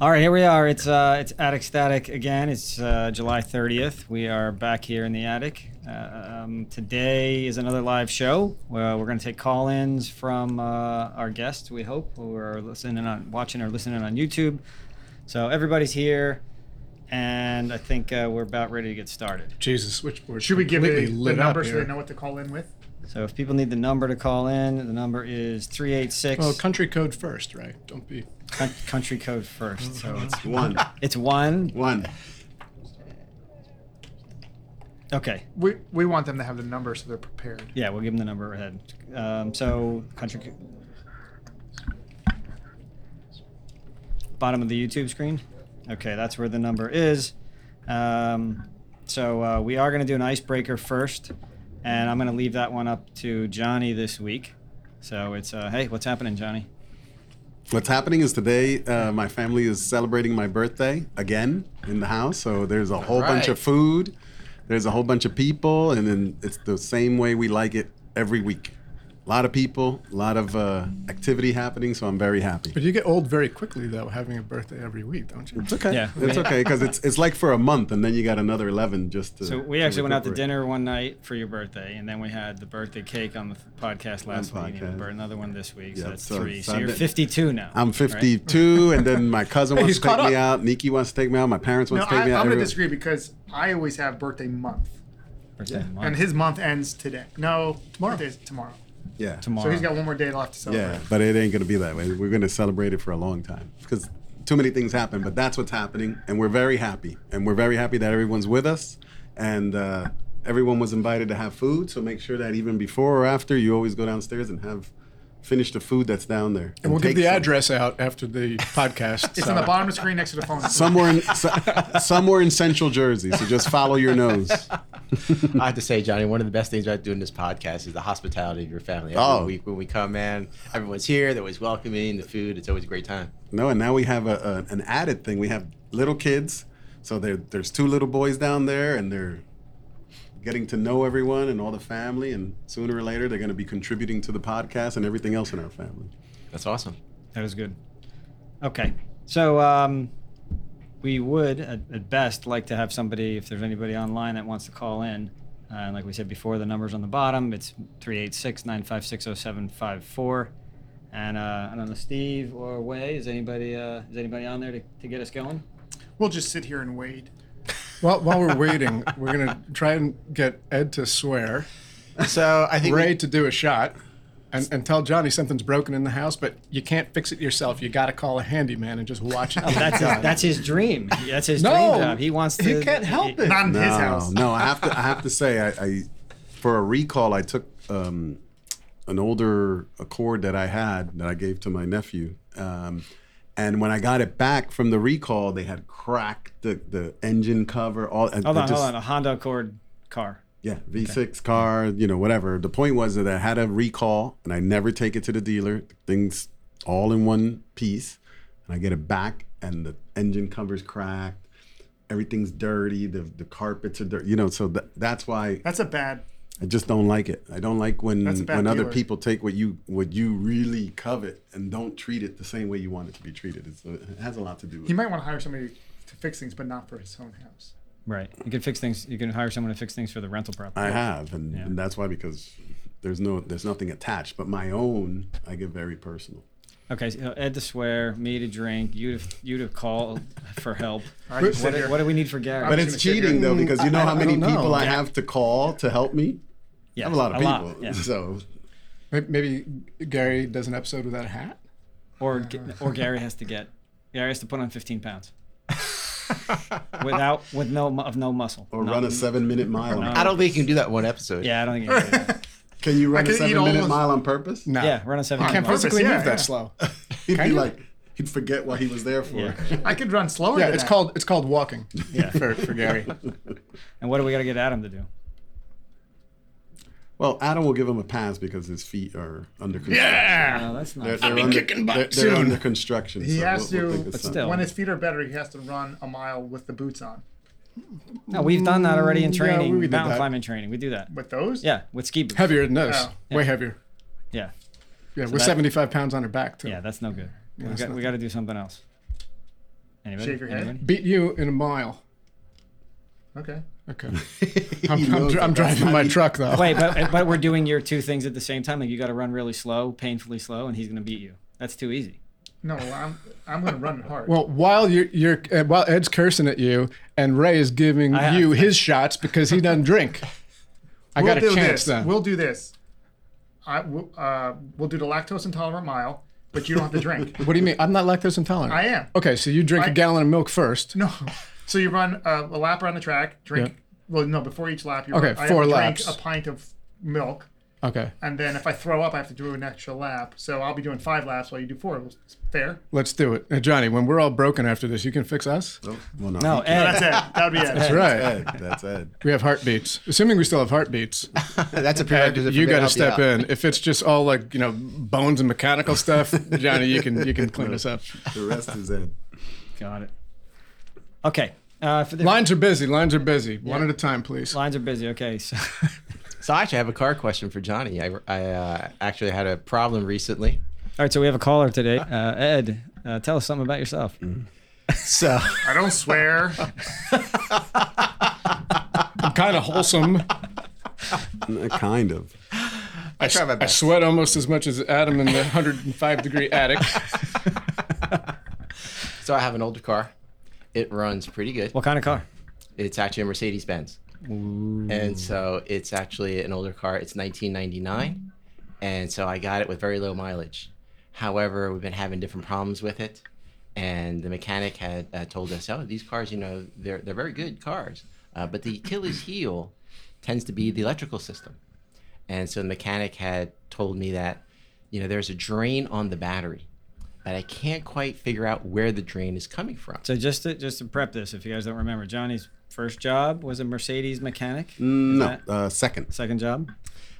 All right, here we are. It's uh, it's Attic Static again. It's uh, July 30th. We are back here in the attic. Uh, um, today is another live show. Where we're going to take call-ins from uh, our guests. We hope who are listening on, watching or listening on YouTube. So everybody's here, and I think uh, we're about ready to get started. Jesus, switchboard. Should we give completely it the lit up number so here. they know what to call in with? So if people need the number to call in, the number is 386 Well, country code first, right? Don't be. Coun- country code first. So it's One. it's one. One. Okay. We we want them to have the number so they're prepared. Yeah, we'll give them the number ahead. Um, so country. co- Bottom of the YouTube screen. Okay, that's where the number is. Um, so uh, we are going to do an icebreaker first, and I'm going to leave that one up to Johnny this week. So it's uh, hey, what's happening, Johnny? What's happening is today, uh, my family is celebrating my birthday again in the house. So there's a whole bunch of food, there's a whole bunch of people, and then it's the same way we like it every week. A lot of people, a lot of uh, activity happening. So I'm very happy. But you get old very quickly, though, having a birthday every week, don't you? It's okay. Yeah. It's okay because it's it's like for a month, and then you got another eleven just to. So we actually went out to dinner one night for your birthday, and then we had the birthday cake on the podcast last On week, and podcast. another one this week. So Yep, that's so- three. So, so you're I've 52 now. I'm right? 52, and then my cousin wants He's to take caught me up. out. Nikki wants to take me out. My parents want No, to take I, me out. I'm out. going to Everyone- disagree because I always have birthday month, Birthday month. and his month ends today. No, tomorrow. is tomorrow. Yeah. tomorrow. So he's got one more day left to celebrate. Yeah, but it ain't gonna be that way. We're gonna celebrate it for a long time because too many things happen. But that's what's happening, and we're very happy, and we're very happy that everyone's with us, and uh, everyone was invited to have food. So make sure that even before or after, you always go downstairs and have finish the food that's down there. And we'll give the some. address out after the podcast. It's so- on the bottom of the screen next to the phone. Somewhere in so, somewhere in Central Jersey. So just follow your nose. I have to say, Johnny, one of the best things about doing this podcast is the hospitality of your family. Every Oh. week when we come, man, everyone's here. They're always welcoming. The food, it's always a great time. No, and now we have a, a an added thing. We have little kids, so there's two little boys down there, and they're getting to know everyone and all the family. And sooner or later, they're going to be contributing to the podcast and everything else in our family. That's awesome. That is good. Okay. So um, we would, at, at best, like to have somebody, if there's anybody online that wants to call in. Uh, and like we said before, the number's on the bottom. It's 386 956 0754. And uh, I don't know, Steve or Way, is anybody uh, is anybody on there to, to get us going? We'll just sit here and wait. While, while we're waiting, we're going to try and get Ed to swear, So I think Ray we, to do a shot, and, and tell Johnny something's broken in the house, but you can't fix it yourself. You got to call a handyman and just watch it. Oh, That's his, that's his dream. That's his No, dream job. He wants to. he can't help it. Not in No, his house. no, I have to. I have to say, I, I for a recall, I took um, an older Accord that I had that I gave to my nephew. Um, and when I got it back from the recall, they had cracked the, the engine cover. All Hold on, just- hold on. A Honda Accord car. Yeah, V6 car, you know, whatever. The point was that I had a recall and I never take it to the dealer. Things all in one piece. And I get it back and the engine cover's cracked. Everything's dirty. The, the carpets are dirty. You know, so that, that's why That's a bad. I just don't like it. I don't like when That's a bad when other people take what you what you really covet and don't treat it the same way you want it to be treated. It's, it has a lot to do with He might want to hire somebody to fix things, but not for his own house. Right. You can fix things. You can hire someone to fix things for the rental property. I have, and, Yeah. and that's why because there's no there's nothing attached. But my own, I get very personal. Okay, so Ed to swear, me to drink, you to you to call for help. All right, just What, do- what do we need for Gary? But it's gonna sit here. cheating though because you know I- how many don't know. people I have to call to help me. yeah, I have a lot of people, yeah. so Maybe, maybe Gary does an episode without a hat. Or or Gary has to get Gary has to put on 15 pounds without with no of no muscle. or No- run a seven minute mile. No. I don't think you can do that one episode. Yeah, I don't think. You can do that. Can you run I a could seven minute those- mile on purpose? No. Yeah, run a 17. Can't purpose, physically yeah, move that yeah. slow. He'd Can be you? like he'd forget what he was there for. Yeah. I could run slower. Yeah, than it's that. called it's called walking. Yeah. for, for Gary. And what do we got to get Adam to do? Well, Adam will give him a pass because his feet are under construction. No, that's not. They're, fair. they're under, kicking butt they're, they're soon. under construction. He so has we'll- we'll to- But still. When his feet are better, he has to run a mile with the boots on. No, we've done that already in Mm, yeah, training, we did mountain that. climbing training. We do that. With those? Yeah, with ski boots. Heavier than those. Oh. Way heavier. Yeah, Yeah, we're that- 75 pounds on her back too. yeah, that's no good. we got we got to do something else. Anybody? Shave your head? Anybody? Beat you in a mile. Okay. Okay. I'm, I'm, knows dri- I'm driving my truck though. Wait, but but we're doing your two things at the same time. Like you got to run really slow, painfully slow, and he's gonna beat you. That's too easy. No, I'm I'm gonna run hard. Well, while you're, you're uh, while Ed's cursing at you and Ray is giving I- you his shots because he doesn't drink. I we'll got a do chance this. then. We'll do this. I will, uh, we'll do the lactose intolerant mile, but you don't have to drink. what do you mean? I'm not lactose intolerant. I am. Okay, so you drink a I- gallon of milk first. No. So you run uh, a lap around the track, drink. Well, no, before each lap, you Okay, run, I four have to laps. drink a pint of milk, Okay, and then if I throw up, I have to do an extra lap. So I'll be doing five laps while you do four. It's Fair? let's do it. Now, Johnny, when we're all broken after this, you can fix us. Oh, well, no, No, he can't. Ed. That's it. That would be it. That's right. Ed, that's Ed. We have heartbeats. Assuming we still have heartbeats. That's a Ed, prerequisite. you got got to step in. If it's just all like you know bones and mechanical stuff, Johnny, you can you can clean us up. The rest is Ed. Got it. Okay. Uh, for the Lines are busy. Lines are busy. One at a time, please. lines are busy. Okay. So So I actually have a car question for Johnny. I, I uh, actually had a problem recently. all right. So we have a caller today. Uh, Ed, uh, tell us something about yourself. So I don't swear. I'm kind of wholesome. Uh, Kind of. I try I sweat almost as much as Adam in the 105 degree attic. So I have an older car. It runs pretty good. What kind of car? It's actually a Mercedes Benz. And so it's actually an older car. It's 1999. And so I got it with very low mileage. However, we've been having different problems with it. And the mechanic had uh, told us, oh, these cars, you know, they're, they're very good cars. Uh, but the Achilles heel tends to be the electrical system. And so the mechanic had told me that, you know, there's a drain on the battery. But I can't quite figure out where the drain is coming from. So just to just to prep this, if you guys don't remember, Johnny's first job was a Mercedes mechanic. No, uh, second. Second job.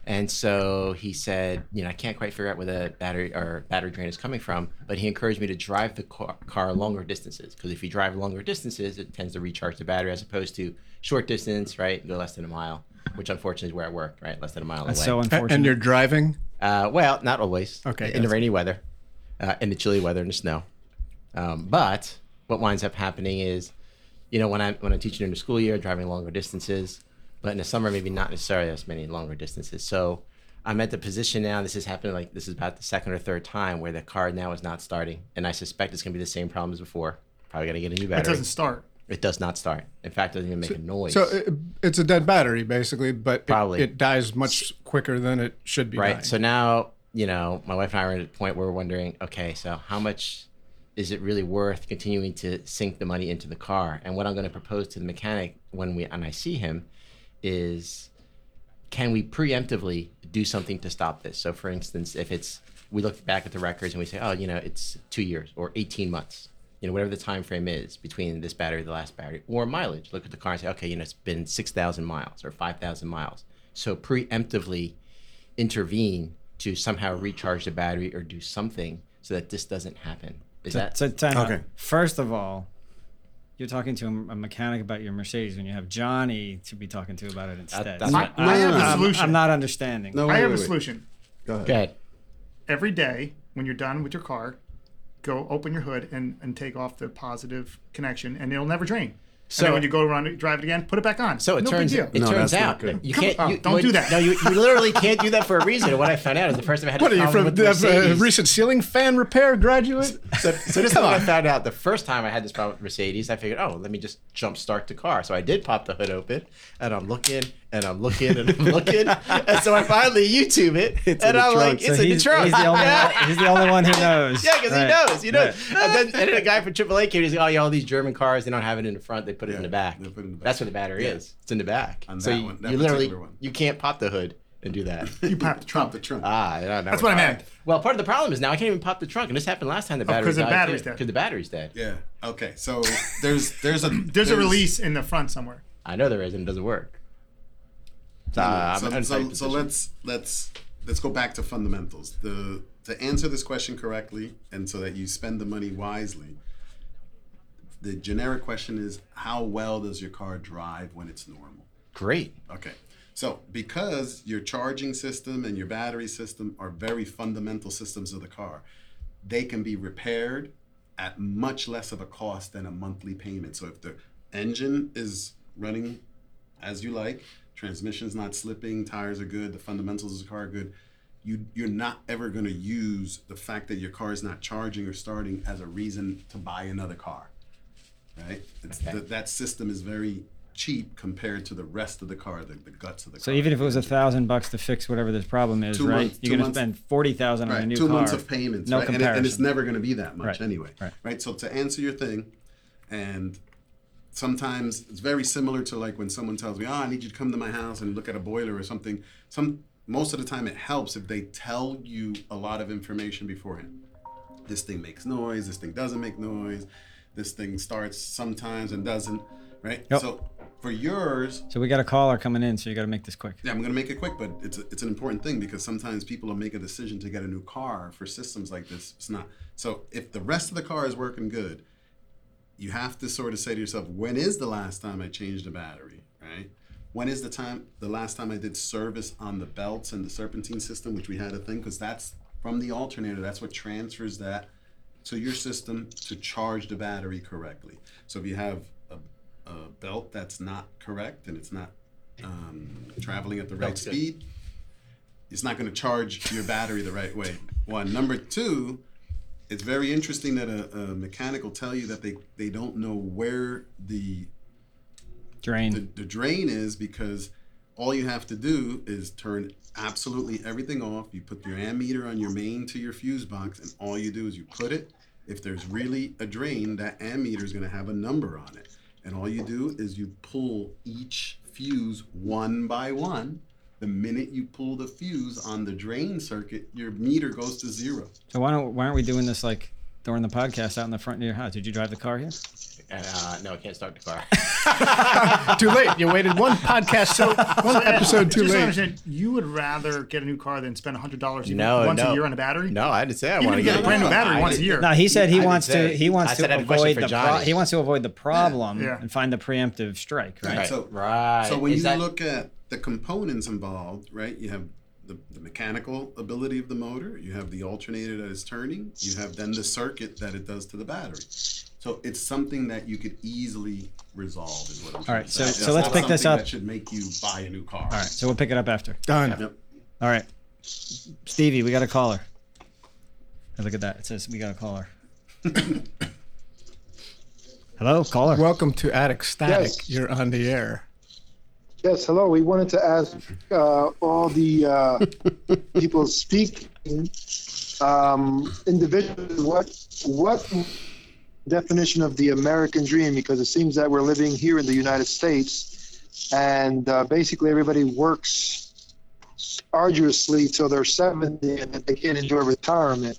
And so he said, you know, I can't quite figure out where the battery or battery drain is coming from, but he encouraged me to drive the car, car longer distances because if you drive longer distances, it tends to recharge the battery as opposed to short distance, right? Go less than a mile, which unfortunately is where I work, right? Less than a mile That's away. so unfortunate. and you're driving. Uh, well, not always. Okay, In the rainy weather, uh, in the chilly weather, and the snow. Um, but what winds up happening is, you know, when I'm when I'm teaching in the school year, driving longer distances, but in the summer maybe not necessarily as many longer distances. So I'm at the position now. This is happening like this is about the second or third time where the car now is not starting, and I suspect it's going to be the same problem as before. Probably got to get a new battery. It doesn't start. It does not start. In fact, it doesn't even make a noise. So it, it's a dead battery, basically, but it, Probably. it dies much quicker than it should be. right dying. so now you know my wife and i are at a point where we're wondering okay so how much is it really worth continuing to sink the money into the car? And what i'm going to propose to the mechanic when we and i see him is can we preemptively do something to stop this? So for instance if it's we look back at the records and we say oh you know it's two years or 18 months you know whatever the time frame is between this battery the last battery or mileage look at the car and say okay you know it's been 6000 miles or 5000 miles. So preemptively intervene to somehow recharge the battery or do something so that this doesn't happen is that So time out. Okay. First of all, you're talking to a, a mechanic about your Mercedes when you have Johnny to be talking to about it instead. that's So what- I have a I'm- solution. I'm not understanding. No, I have wait, a solution. Go ahead. good Every day when you're done with your car, go open your hood and, and take off the positive connection, and it'll never drain. So So- and then when you go around and drive it again, put it back on. So it no turns it. No, turns out you Come can't. on, you, don't what- do that. No, you, you literally can't do that for a reason. And what I found out is the first time I had what a are you problem from with the the uh, recent ceiling fan repair graduate? So, so this is what I found out. The first time I had this problem with Mercedes, I figured, oh, let me just jump start the car. So I did pop the hood open, and I'm looking, and I'm looking, and I'm looking, and so I finally YouTube it, It's and I'm like, it's So in the he's, trunk. he's the only one, he's the only one who knows. Yeah, because Right. he knows, he knows. Right. And, then, and then a guy from AAA came. He's like, "Oh, yeah, all these German cars, they don't have it in the front; they put it in the back. put it in the back. That's where the battery Yeah. is. It's in the back. On so that you, one, that you literally one. you can't pop the hood and do that. You pop the trunk. the trunk. ah, I don't. That's what I meant. Well, part of the problem is now I can't even pop the trunk, and this happened last time the battery 'cause the battery's dead. Because the battery's dead. Yeah. Okay. So there's there's a There's a release in the front somewhere. I know there is, and it doesn't work. So, uh, so, so, so let's let's let's go back to fundamentals. The to answer this question correctly and so that you spend the money wisely. The generic question is how well does your car drive when it's normal? Great. Okay. So, because your charging system and your battery system are very fundamental systems of the car, they can be repaired at much less of a cost than a monthly payment. So if the engine is running as you like, transmission's not slipping, tires are good, the fundamentals of the car are good, you you're not ever going to use the fact that your car is not charging or starting as a reason to buy another car. Right? It's, Okay. that that system is very cheap compared to the rest of the car, the, the guts of the So car. So even if it was a thousand bucks to fix whatever this problem is, Two right? months- You're gonna spend forty thousand on a right, new two car. months of payments, No right? And, it- and it's never going to be that much Right, anyway, right. So to answer your thing, and sometimes it's very similar to like when someone tells me, "Oh, I need you to come to my house and look at a boiler or something." Some most of the time it helps if they tell you a lot of information beforehand. This thing makes noise. This thing doesn't make noise. This thing starts sometimes and doesn't. Right. Yep. So for yours, So we got a caller coming in, so you got to make this quick. yeah, I'm going to make it quick, but it's a, it's an important thing because sometimes people will make a decision to get a new car for systems like this. It's not. So if the rest of the car is working good, you have to sort of say to yourself, when is the last time I changed a battery, right? When is the time the last time I did service on the belts and the serpentine system, which we had a thing because that's from the alternator. That's what transfers that to your system to charge the battery correctly. So if you have a, a belt that's not correct and it's not um, traveling at the right good. speed, it's not going to charge your battery the right way. One. Number two, it's very interesting that a, a mechanic will tell you that they, they don't know where the Drain. the, the drain is because all you have to do is turn absolutely everything off. You put your ammeter on your main to your fuse box, and all you do is you put it. If there's really a drain, that ammeter is going to have a number on it. And all you do is you pull each fuse one by one. The minute you pull the fuse on the drain circuit, your meter goes to zero. so why don't why aren't we doing this like during the podcast out in the front of your house? Did you drive the car here? Uh, no, I can't start the car. too late. You waited one podcast, so one episode too late. understand, you would rather get a new car than spend hundred dollars No, once no. a year on a battery. no, I didn't say I Even want to get get a brand new battery I once a didn't- year. No, he said he I wants to he wants to said I had a question avoid the pro- he wants to avoid the problem Yeah. and find the preemptive strike, right? Right. So Right. So when Is you that- look at the components involved, right, you have the, the mechanical ability of the motor, you have the alternator that is turning, you have then the circuit that it does to the battery. So it's something that you could easily resolve, is what I'm trying right, to so- so let's pick this up. That should make you buy a new car. All right, so we'll pick it up after. Done. Yep. All right, Stevie, we got a caller. Hey, look at that. It says we got a caller. Hello, caller. Welcome to Attic Static. Yes. You're on the air. Yes, hello. We wanted to ask uh, all the uh, people speaking um, individually what what definition of the American dream because it seems that we're living here in the United States and uh, basically everybody works arduously till they're 70 and then they can't enjoy retirement.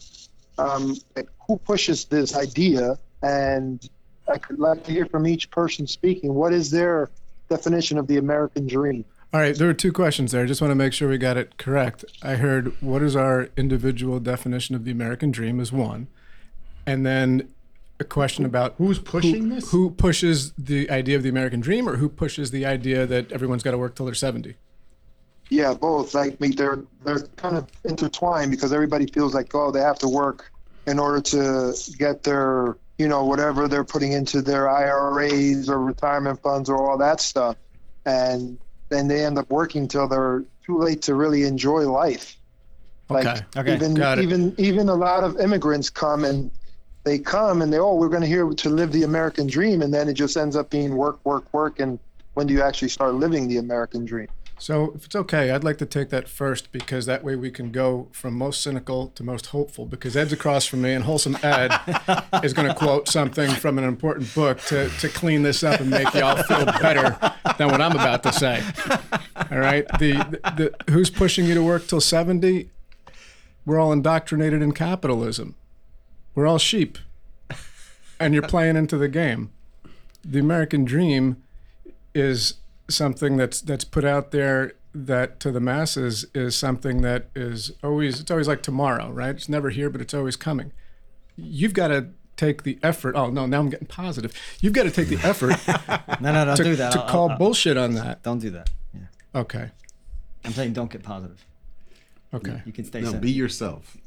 Um, who pushes this idea? And I could like to hear from each person speaking. What is their definition of the American dream? All right, there were two questions there. I just want to make sure we got it correct. I heard what is our individual definition of the American dream is one, and then a question about Who's pushing who, this? Who pushes the idea of the American dream, or who pushes the idea that everyone's got to work till they're seventy? Yeah, both. Like me, they're they're kind of intertwined because everybody feels like oh they have to work in order to get their you know whatever they're putting into their IRAs or retirement funds or all that stuff, and then they end up working till they're too late to really enjoy life. Like Okay. Okay, even got it. even even a lot of immigrants come and they come and they oh we're going to here to live the American dream and then it just ends up being work work work and when do you actually start living the American dream? So, if it's okay, I'd like to take that first because that way we can go from most cynical to most hopeful. Because Ed's across from me, and Wholesome Ed is going to quote something from an important book to, to clean this up and make y'all feel better than what I'm about to say. All right? The, the, the Who's pushing you to work till 70? We're all indoctrinated in capitalism. We're all sheep. And you're playing into the game. The American dream is something that's that's put out there that to the masses is something that is always it's always like tomorrow, right? It's never here, but it's always coming. You've got to take the effort. Oh no, now I'm getting positive. You've got to take the effort No, no, don't to, do that. to I'll- call I'll- bullshit on that. Don't do that. Yeah. Okay. I'm saying don't get positive. Okay. You can stay No, sad. be yourself.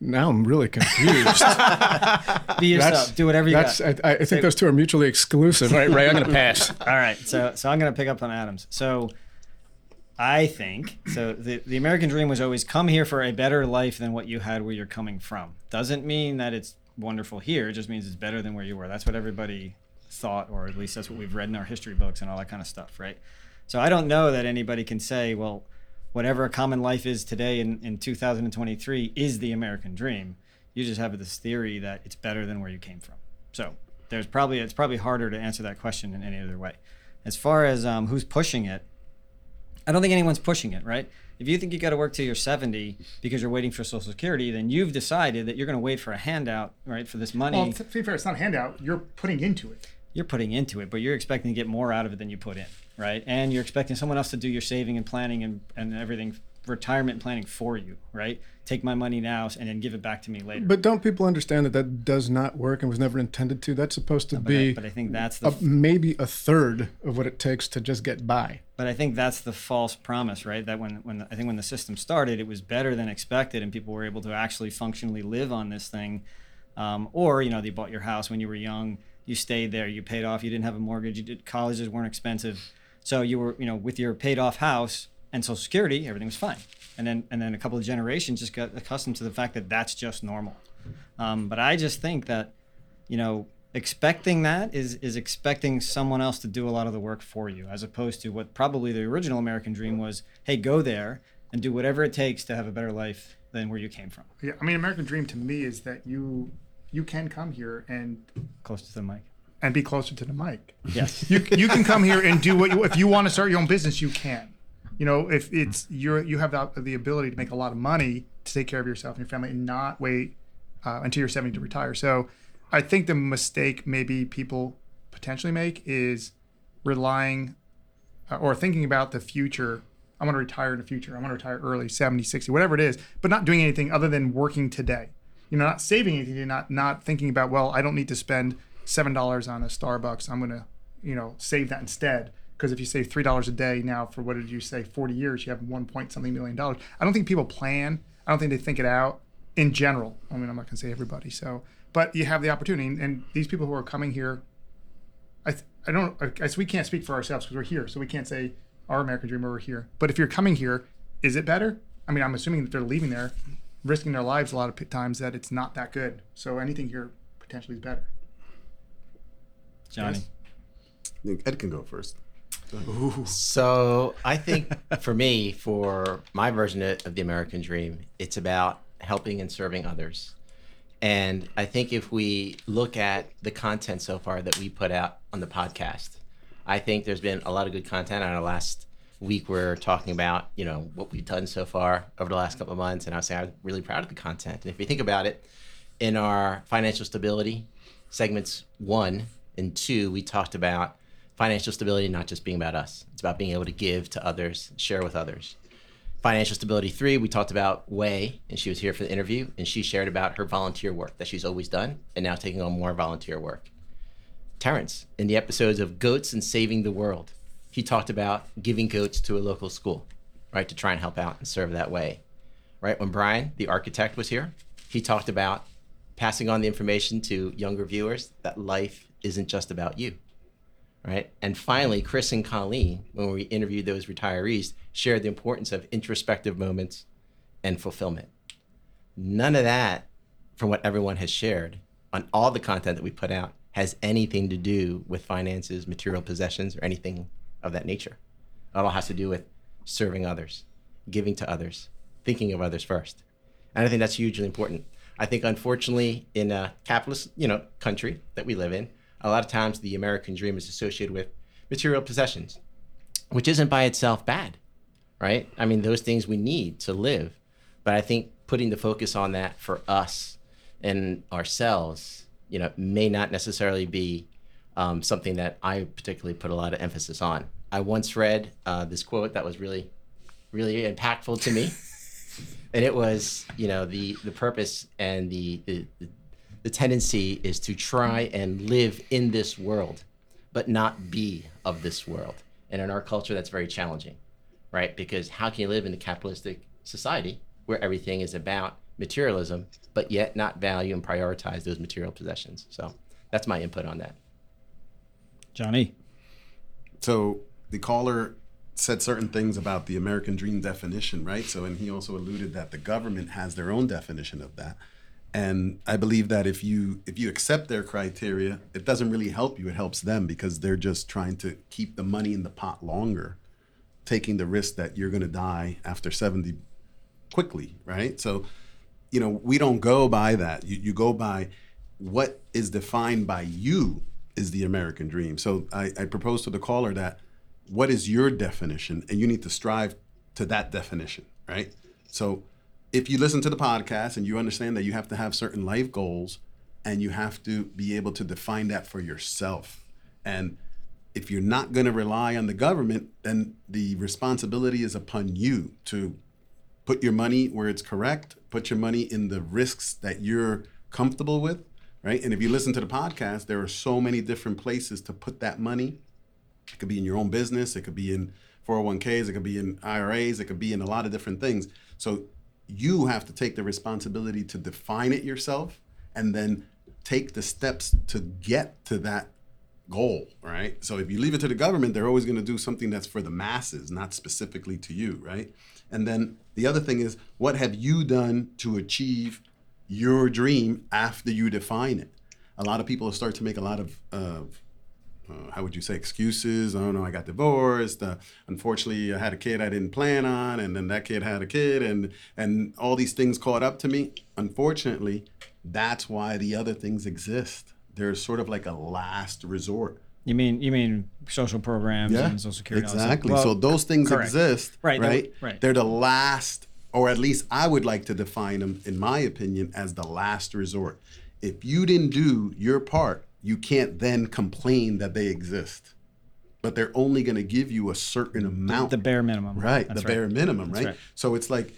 Now I'm really confused. Be yourself. Do whatever you that's, got. I, I think those two are mutually exclusive. Right, Ray, I'm going to pass. All right, so so I'm gonna pick up on Adams. So I think so. The the American dream was always come here for a better life than what you had where you're coming from. Doesn't mean that it's wonderful here. It just means it's better than where you were. That's what everybody thought, or at least that's what we've read in our history books and all that kind of stuff, right? So I don't know that anybody can say, well, whatever a common life is today in, in 2023 is the American dream. You just have this theory that it's better than where you came from. So there's probably it's probably harder to answer that question in any other way. As far as um, who's pushing it, I don't think anyone's pushing it, right? If you think you got to work till you're 70 because you're waiting for Social Security, then you've decided that you're going to wait for a handout, right, for this money. Well, to be fair, it's not a handout. You're putting into it. you're putting into it, but you're expecting to get more out of it than you put in, right? And you're expecting someone else to do your saving and planning and, and everything, retirement planning for you, right? Take my money now and then give it back to me later. But don't people understand that that does not work and was never intended to? That's supposed to But be I, but I think that's the a, maybe a third of what it takes to just get by. But I think that's the false promise, right? That when, when I think when the system started, it was better than expected, and people were able to actually functionally live on this thing. Um, or you know, they bought your house when you were young, you stayed there, you paid off, you didn't have a mortgage, you did colleges weren't expensive, so you were you know with your paid off house and Social Security, everything was fine. And then and then a couple of generations just got accustomed to the fact that that's just normal. Um, but I just think that you know expecting that is is expecting someone else to do a lot of the work for you as opposed to what probably the original american dream was hey go there and do whatever it takes to have a better life than where you came from Yeah, I mean, American dream to me is that you you can come here and close to the mic and be closer to the mic. yes You you can come here and do what you if you want to start your own business, you can. You know, if it's you're you have the, the ability to make a lot of money to take care of yourself and your family and not wait uh, until you're 70 to retire. So, I think the mistake maybe people potentially make is relying uh, or thinking about the future. I want to retire in the future. I want to retire early, 70, 60, whatever it is, but not doing anything other than working today. You know, not saving anything, you're not not thinking about, well, I don't need to spend seven dollars on a Starbucks. I'm gonna, you know, save that instead. Because if you save three dollars a day now for what did you say, 40 years, you have one point something million dollars. I don't think people plan. I don't think they think it out in general. I mean, I'm not gonna say everybody. So, but you have the opportunity, and these people who are coming here I, th- I don't I guess we can't speak for ourselves because we're here, so we can't say our American dream over here. But if you're coming here, is it better? I mean, I'm assuming that they're leaving there, risking their lives a lot of times that it's not that good. So anything here potentially is better. Johnny I think Ed can go first. So I think for me, for my version of of the American dream, it's about helping and serving others. And I think if we look at the content so far that we put out on the podcast, I think there's been a lot of good content. On our last week, we're talking about you know what we've done so far over the last couple of months, and I was saying I'm really proud of the content. And if you think about it, in our financial stability segments one and two, we talked about financial stability not just being about us; it's about being able to give to others, share with others. Financial stability three we talked about way and she was here for the interview and she shared about her volunteer work that she's always done and now taking on more volunteer work. Terrence in the episodes of goats and saving the world he talked about giving goats to a local school right to try and help out and serve that way. Right when brian the architect was here he talked about passing on the information to younger viewers that life isn't just about you right? And finally, Chris and Colleen, when we interviewed those retirees, shared the importance of introspective moments and fulfillment. None of that, from what everyone has shared on all the content that we put out, has anything to do with finances, material possessions, or anything of that nature. It all has to do with serving others, giving to others, thinking of others first. And I think that's hugely important. I think, unfortunately, in a capitalist, you know, country that we live in, a lot of times the American dream is associated with material possessions, which isn't by itself bad, right? I mean, those things we need to live. But I think putting the focus on that for us and ourselves, you know, may not necessarily be um, something that I particularly put a lot of emphasis on. I once read uh, this quote that was really, really impactful to me. and it was, you know, the, the purpose and the, the, the tendency is to try mm-hmm. and live in this world, but not be of this world. And in our culture, that's very challenging, right? Because how can you live in a capitalistic society where everything is about materialism, but yet not value and prioritize those material possessions. So that's my input on that. Johnny. So the caller said certain things about the American dream definition, right? So, and he also alluded that the government has their own definition of that. And I believe that if you if you accept their criteria, it doesn't really help you. It helps them because they're just trying to keep the money in the pot longer, taking the risk that you're going to die after 70 quickly, right? So, you know, we don't go by that. You, you go by what is defined by you is the American dream. So I, I propose to the caller that what is your definition? And you need to strive to that definition, right? So if you listen to the podcast and you understand that you have to have certain life goals and you have to be able to define that for yourself. And if you're not going to rely on the government, then the responsibility is upon you to put your money where it's correct, put your money in the risks that you're comfortable with, right? And if you listen to the podcast, there are so many different places to put that money. It could be in your own business, it could be in 401ks, it could be in IRAs, it could be in a lot of different things. So you have to take the responsibility to define it yourself and then take the steps to get to that goal, right? So if you leave it to the government, they're always going to do something that's for the masses, not specifically to you, right? And then the other thing is, what have you done to achieve your dream after you define it? A lot of people start to make a lot of, uh, uh, how would you say, excuses. I don't know, I got divorced. Uh, unfortunately, I had a kid I didn't plan on, and then that kid had a kid, and and all these things caught up to me. Unfortunately, that's why the other things exist. They're sort of like a last resort. You mean you mean social programs and social security? and all that stuff? Exactly. Well, so those things correct. exist, Right, right? they're- right. They're the last, or at least I would like to define them, in my opinion, as the last resort. If you didn't do your part, you can't then complain that they exist. But they're only going to give you a certain amount. the bare minimum. Right, That's the bare minimum, right? right. So it's like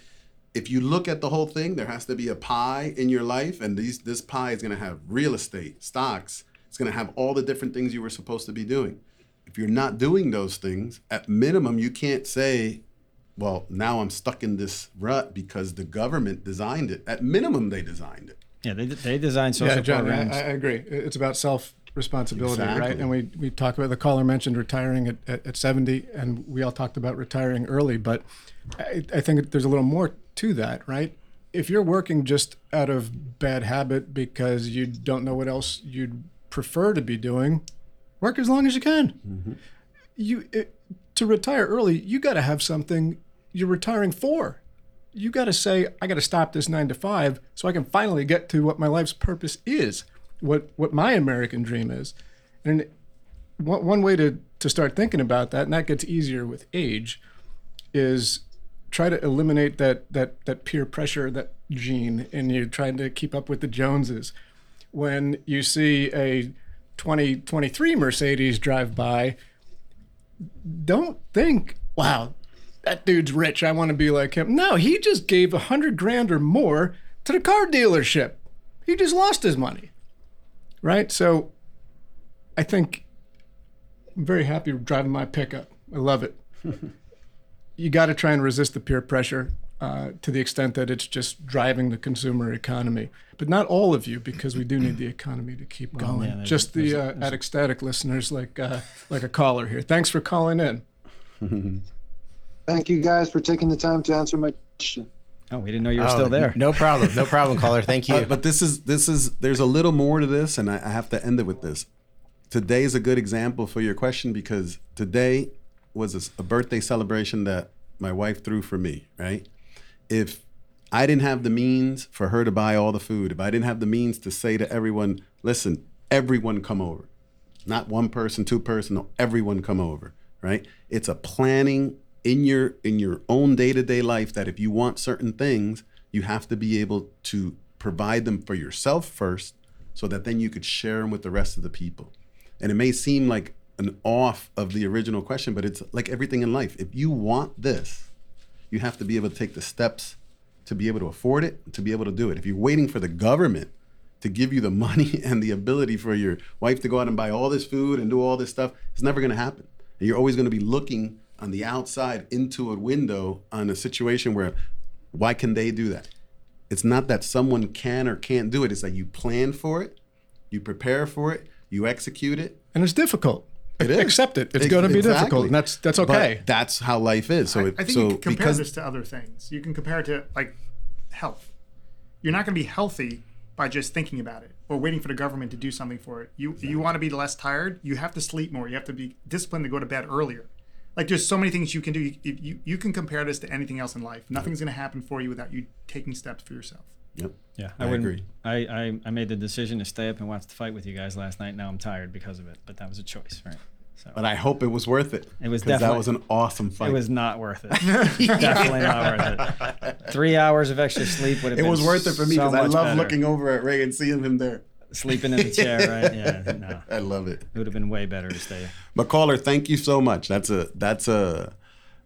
if you look at the whole thing, there has to be a pie in your life, and these this pie is going to have real estate, stocks. It's going to have all the different things you were supposed to be doing. If you're not doing those things, at minimum, you can't say, "Well, now I'm stuck in this rut because the government designed it." At minimum, they designed it. Yeah, they they design social yeah, John, I, programs. I agree. It's about self responsibility, right? And we, we talk about the caller mentioned retiring at, at, at 70, and we all talked about retiring early, but I, I think there's a little more to that, right? If you're working just out of bad habit because you don't know what else you'd prefer to be doing, work as long as you can. Mm-hmm. You it, to retire early, you got to have something you're retiring for you got to say i got to stop this 9 to 5 so i can finally get to what my life's purpose is what what my american dream is. And one, one way to to start thinking about that and that gets easier with age is try to eliminate that that that peer pressure that gene and you're trying to keep up with the joneses. When you see a 2023 mercedes drive by don't think wow that dude's rich. I want to be like him. No, he just gave a hundred grand or more to the car dealership. He just lost his money. Right? So I think I'm very happy driving my pickup. I love it. you got to try and resist the peer pressure uh, to the extent that it's just driving the consumer economy. But not all of you, because we do need the economy to keep going. yeah, just the uh, Attic Static listeners like uh, like a caller here. Thanks for calling in. Thank you guys for taking the time to answer my question. oh, we didn't know you were Oh, still there. No problem. No problem, caller. Thank you. But, uh, but this is this is there's a little more to this, and I, I have to end it with this. Today is a good example for your question because today was a birthday celebration that my wife threw for me. Right? If I didn't have the means for her to buy all the food, if I didn't have the means to say to everyone, "Listen, everyone come over," not one person, two person, no, everyone come over. Right? It's a planning in your in your own day-to-day life that if you want certain things you have to be able to provide them for yourself first so that then you could share them with the rest of the people. And it may seem like an off of the original question but it's like everything in life. If you want this you have to be able to take the steps to be able to afford it to be able to do it. If you're waiting for the government to give you the money and the ability for your wife to go out and buy all this food and do all this stuff it's never going to happen. And you're always going to be looking on the outside into a window on a situation where Why can they do that? It's not that someone can or can't do it. It's that you plan for it, you prepare for it, you execute it. And it's difficult. It is. Accept it. It's Ex- going to be exactly. difficult, and that's that's But okay. that's how life is. So, I, it, I think so you can compare because this to other things. You can compare it to like health. You're not going to be healthy by just thinking about it or waiting for the government to do something for it. You you want to be less tired. You have to sleep more. You have to be disciplined to go to bed earlier. Like there's so many things you can do. You, you, you can compare this to anything else in life. Nothing's going to happen for you without you taking steps for yourself. Yep. Yeah, I wouldn't- agree. I, I, I made the decision to stay up and watch the fight with you guys last night. Now I'm tired because of it, but that was a choice, right? So But I hope it was worth it. It was 'cause that was an awesome fight. it was not worth it. Definitely not worth it. Three hours of extra sleep would have It been was worth it for me so because I much love better. looking over at Ray and seeing him there. Sleeping in the chair, right? Yeah, no, I love it. it would have been way better to stay. But caller, thank you so much. That's a that's a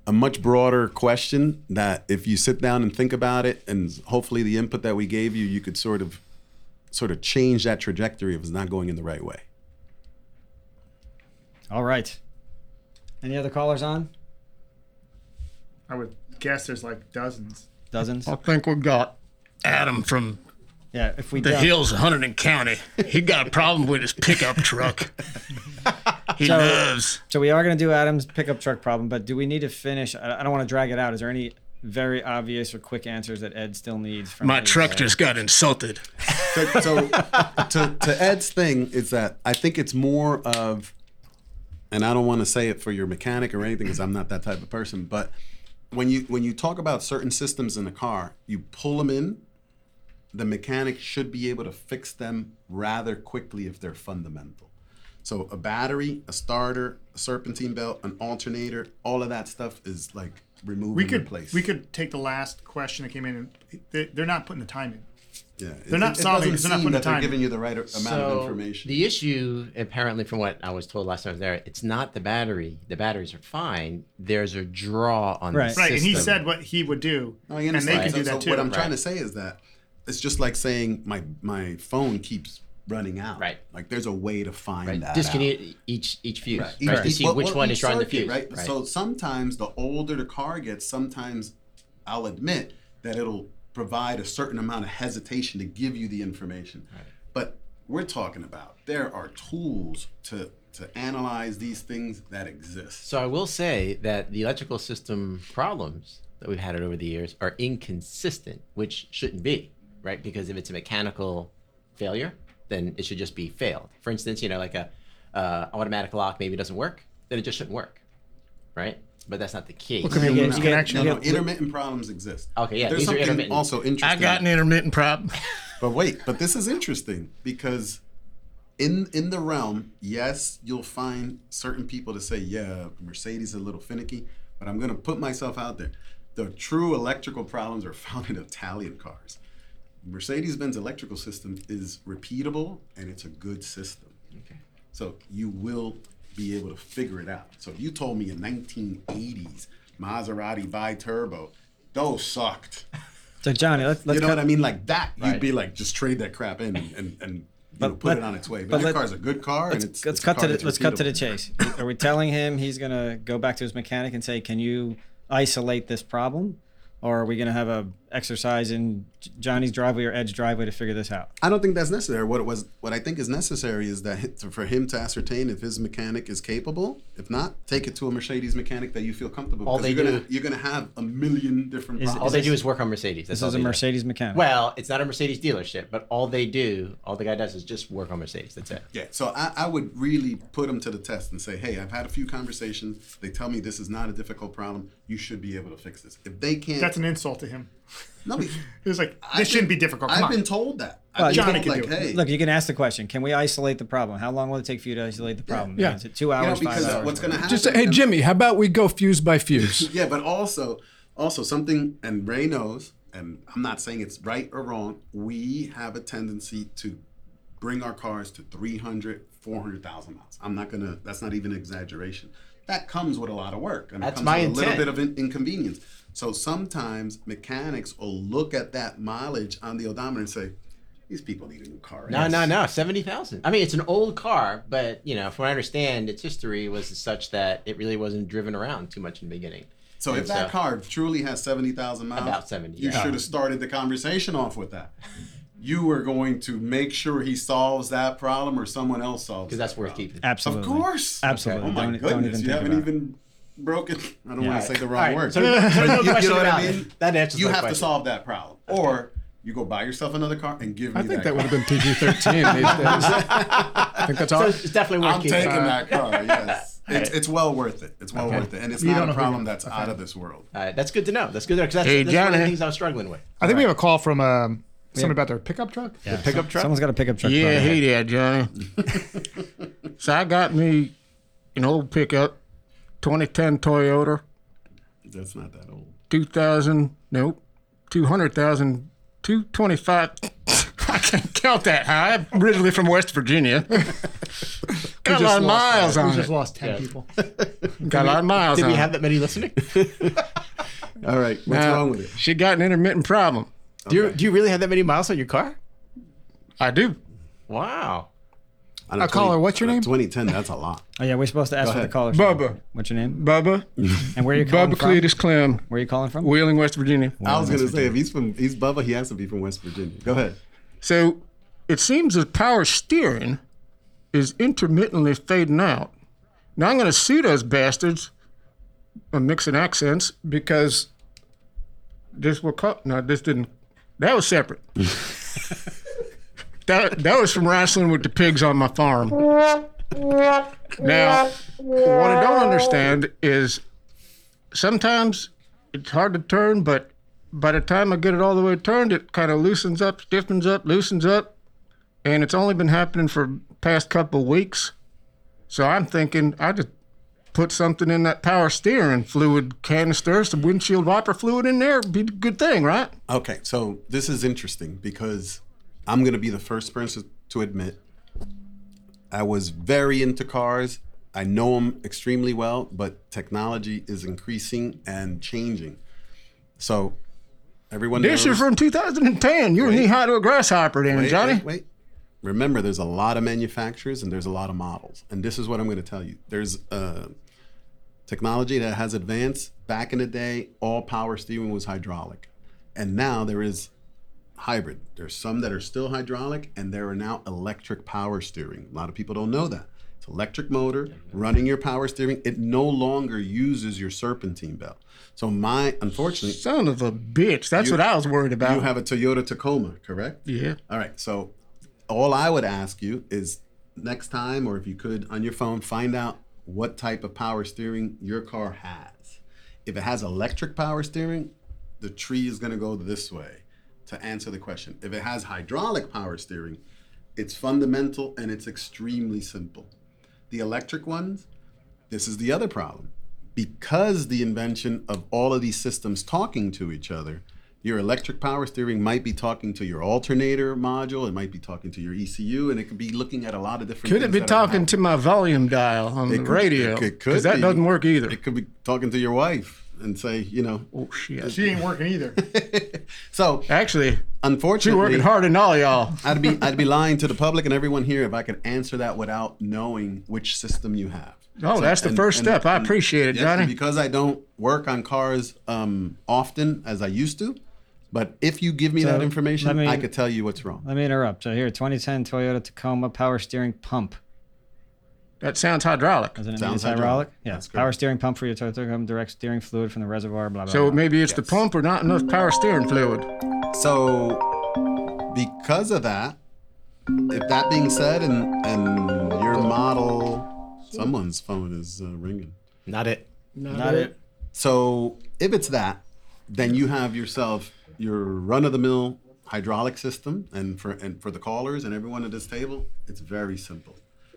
a much broader question that if you sit down and think about it and hopefully the input that we gave you, you could sort of sort of change that trajectory if it's not going in the right way. All right. Any other callers on? I would guess there's like dozens. Dozens? I think we got Adam from Yeah, if we the don't. hills of Hunterdon County. He got a problem with his pickup truck. He So- loves. So we are going to do Adam's pickup truck problem, but do we need to finish? I I don't want to drag it out. Is there any very obvious or quick answers that Ed still needs from My truck just got insulted. So, so to, to Ed's thing is that I think it's more of, and I don't want to say it for your mechanic or anything because I'm not that type of person, but when you when you talk about certain systems in a car, you pull them in. The mechanic should be able to fix them rather quickly if they're fundamental. So a battery, a starter, a serpentine belt, an alternator, all of that stuff is like removed. We and could replace. we could take the last question that came in and they, they're not putting the time in. Yeah, They're not solving it, doesn't they're not putting that the they're time giving in. you the right amount of information. The issue, apparently, from what I was told last time I was there, it's not the battery. The batteries are fine. There's a draw on Right. the Right, and he said what he would do, No, I and they can So- do so that too. What I'm trying to say is that it's just like saying my my phone keeps running out. Right. Like there's a way to find right. that. out. disconnect each each fuse Right. right, to see well, which well, one each is drawing the fuse. Right? So sometimes the older the car gets, sometimes I'll admit that it'll provide a certain amount of hesitation to give you the information. Right. But we're talking about there are tools to to analyze these things that exist. So I will say that the electrical system problems that we've had over the years are inconsistent, which shouldn't be, right? Because if it's a mechanical failure, then it should just be failed. For instance, you know, like a uh, automatic lock maybe doesn't work, then it just shouldn't work, right? But that's not the case. could be You get- loose you get- connection. No, no, intermittent problems exist. Okay, yeah, There's these are something intermittent. also interesting. I got an intermittent problem. But wait, but this is interesting because in in the realm, yes, you'll find certain people to say, yeah, Mercedes is a little finicky, but I'm gonna put myself out there. The true electrical problems are found in Italian cars. Mercedes-Benz electrical system is repeatable and it's a good system. Okay. So you will be able to figure it out. So if you told me in 1980s Maserati bi-turbo, those sucked. So Johnny, let's let's you know cut, what I mean? Like that, you'd Right. be like, just trade that crap in and and, and you But know, put let- it on its way. But, but that let- car's a good car, let's, and it's let's it's cut to the let's cut to the chase. Are we telling him he's gonna go back to his mechanic and say, "Can you isolate this problem?" Or are we gonna have a exercise in J- Johnny's driveway or Ed's driveway to figure this out? I don't think that's necessary. What it was, what I think is necessary is that hi- for him to ascertain if his mechanic is capable. If not, take it to a Mercedes mechanic that you feel comfortable. All because they you're gonna do- you're gonna have a million different Is- problems. all they do is work on Mercedes. That's This is a they do. Mercedes mechanic. Well, it's not a Mercedes dealership, but all they do, all the guy does is just work on Mercedes. That's it. Yeah, so I, I would really put them to the test and say, hey, I've had a few conversations. They tell me this is not a difficult problem. You should be able to fix this. If they can't, That's an insult to him. No, but He was like, I've "This shouldn't been- be difficult." Come I've on. been told that. Well, Johnny told, can like, do it. hey, Look, you can ask the question: Can we isolate the problem? How long will it take for you to isolate the problem? Yeah. Is it two you know, hours, five because hours? what's going to happen? Just say, hey, Jimmy, how about we go fuse by fuse? Yeah, but also, also something, and Ray knows, and I'm not saying it's right or wrong. We have a tendency to bring our cars to 300, 400,000 miles. I'm not gonna. That's not even an exaggeration. That comes with a lot of work, and That's it comes my with a little bit of in- inconvenience. So sometimes mechanics will look at that mileage on the odometer and say, "These people need a new car." No, no, no, seventy thousand. I mean, it's an old car, but you know, from what I understand, its history was such that it really wasn't driven around too much in the beginning. So if And that car truly has 70,000 miles, About 70, you yeah. should have started the conversation off with that. You were going to make sure he solves that problem or someone else solves Because that's that worth problem. keeping. Absolutely. Of course. Absolutely. Oh my Don't- goodness. don't even you haven't even broken. I don't Yeah. want to say the wrong right, word. so so no But you, question you know what about I it. mean? That answers You my have to solve that problem. Or you go buy yourself another car and give me I think that car. would have been PG 13 these days. I think that's So all. it's definitely worth I'm keeping. taking that car. Yes, it's, it's well worth it. It's well Okay. worth it, and it's You not a problem with- that's out of this world. All right, that's good to know. That's good to know because that's, Hey, that's one of the things I was struggling with. I think we have a call from um, somebody Yeah. about their pickup truck. Yeah. pickup truck? Someone's got a pickup truck. Yeah, problem. hey there, Johnny. so I got me an old pickup, 2010 Toyota, That's not that old. 2000, nope, 200,000, 225. I can't count that high. I'm originally from West Virginia. got a lot of miles We on just it. lost ten Yeah. people. Got a lot of miles Did on we it. have that many listening? All right, what's Now, wrong with it? She got an intermittent problem. do, you, do you really have that many miles on your car? I do. Wow. On a Uh, caller, what's your name? 2010. That's a lot. Oh yeah, we're supposed to ask for the ahead. caller. Bubba. What's your name? Bubba. And where are you calling Bubba from? Cletus Clem, Where are you calling from? Wheeling, West Virginia. I was gonna say if he's from he's Bubba, he has to be from West Virginia. Go ahead. So it seems the power steering is intermittently fading out. Now I'm going to sue those bastards. I'm mixing accents because this will cut. No, this didn't. That was separate. that that was from wrestling with the pigs on my farm. Now, what I don't understand is sometimes it's hard to turn, but by the time I get it all the way turned, it kind of loosens up, stiffens up, loosens up, and it's only been happening for past couple weeks. So I'm thinking I just put something in that power steering fluid canister, some windshield wiper fluid in there, be a good thing, right? Okay, so this is interesting because I'm gonna be the first person to admit I was very into cars. I know them extremely well, but technology is increasing and changing. So everyone This knows. is from 2010. You're knee high to a grasshopper, then, wait, Johnny. Wait, wait. Remember, there's a lot of manufacturers and there's a lot of models. And this is what I'm going to tell you. There's uh, technology that has advanced. Back in the day, all power steering was hydraulic. And now there is hybrid. There's some that are still hydraulic, and there are now electric power steering. A lot of people don't know that. It's electric motor running your power steering. It no longer uses your serpentine belt. So my, unfortunately, Son of a bitch. That's You- what I was worried about. you have a Toyota Tacoma, correct? yeah. All right. So, all I would ask you is next time, or if you could on your phone, find out what type of power steering your car has. If it has electric power steering, the tree is going to go this way to answer the question. If it has hydraulic power steering, it's fundamental and it's extremely simple. The electric ones, this is the other problem. Because the invention of all of these systems talking to each other, your electric power steering might be talking to your alternator module, it might be talking to your ECU, and it could be looking at a lot of different Could it be talking to my volume dial on It the could- radio? it could- could Because that doesn't work either. It could be talking to your wife and say, you know. oh, shit. She ain't working either. So, Actually, she unfortunately, working hard and all y'all. I'd be I'd be lying to the public and everyone here if I could answer that without knowing which system you have. Oh, that's the first step. I appreciate it, yes, Johnny. because I don't work on cars um, often as I used to, but if you give me So, that information, me- I could tell you what's wrong. Let me interrupt. So here, 2010 Toyota Tacoma power steering pump. That sounds hydraulic. Doesn't it Sounds it's hydraulic? hydraulic. Yeah. That's Power steering pump for your Toyota Tacoma direct steering fluid from the reservoir. Blah blah. So blah. maybe it's the pump or not enough power steering fluid. So, because of that, if that being said, and and your model, someone's phone is uh, ringing. Not it. not it. So if it's that, then you have yourself your run-of-the-mill hydraulic system, and for and for the callers and everyone at this table, it's very simple.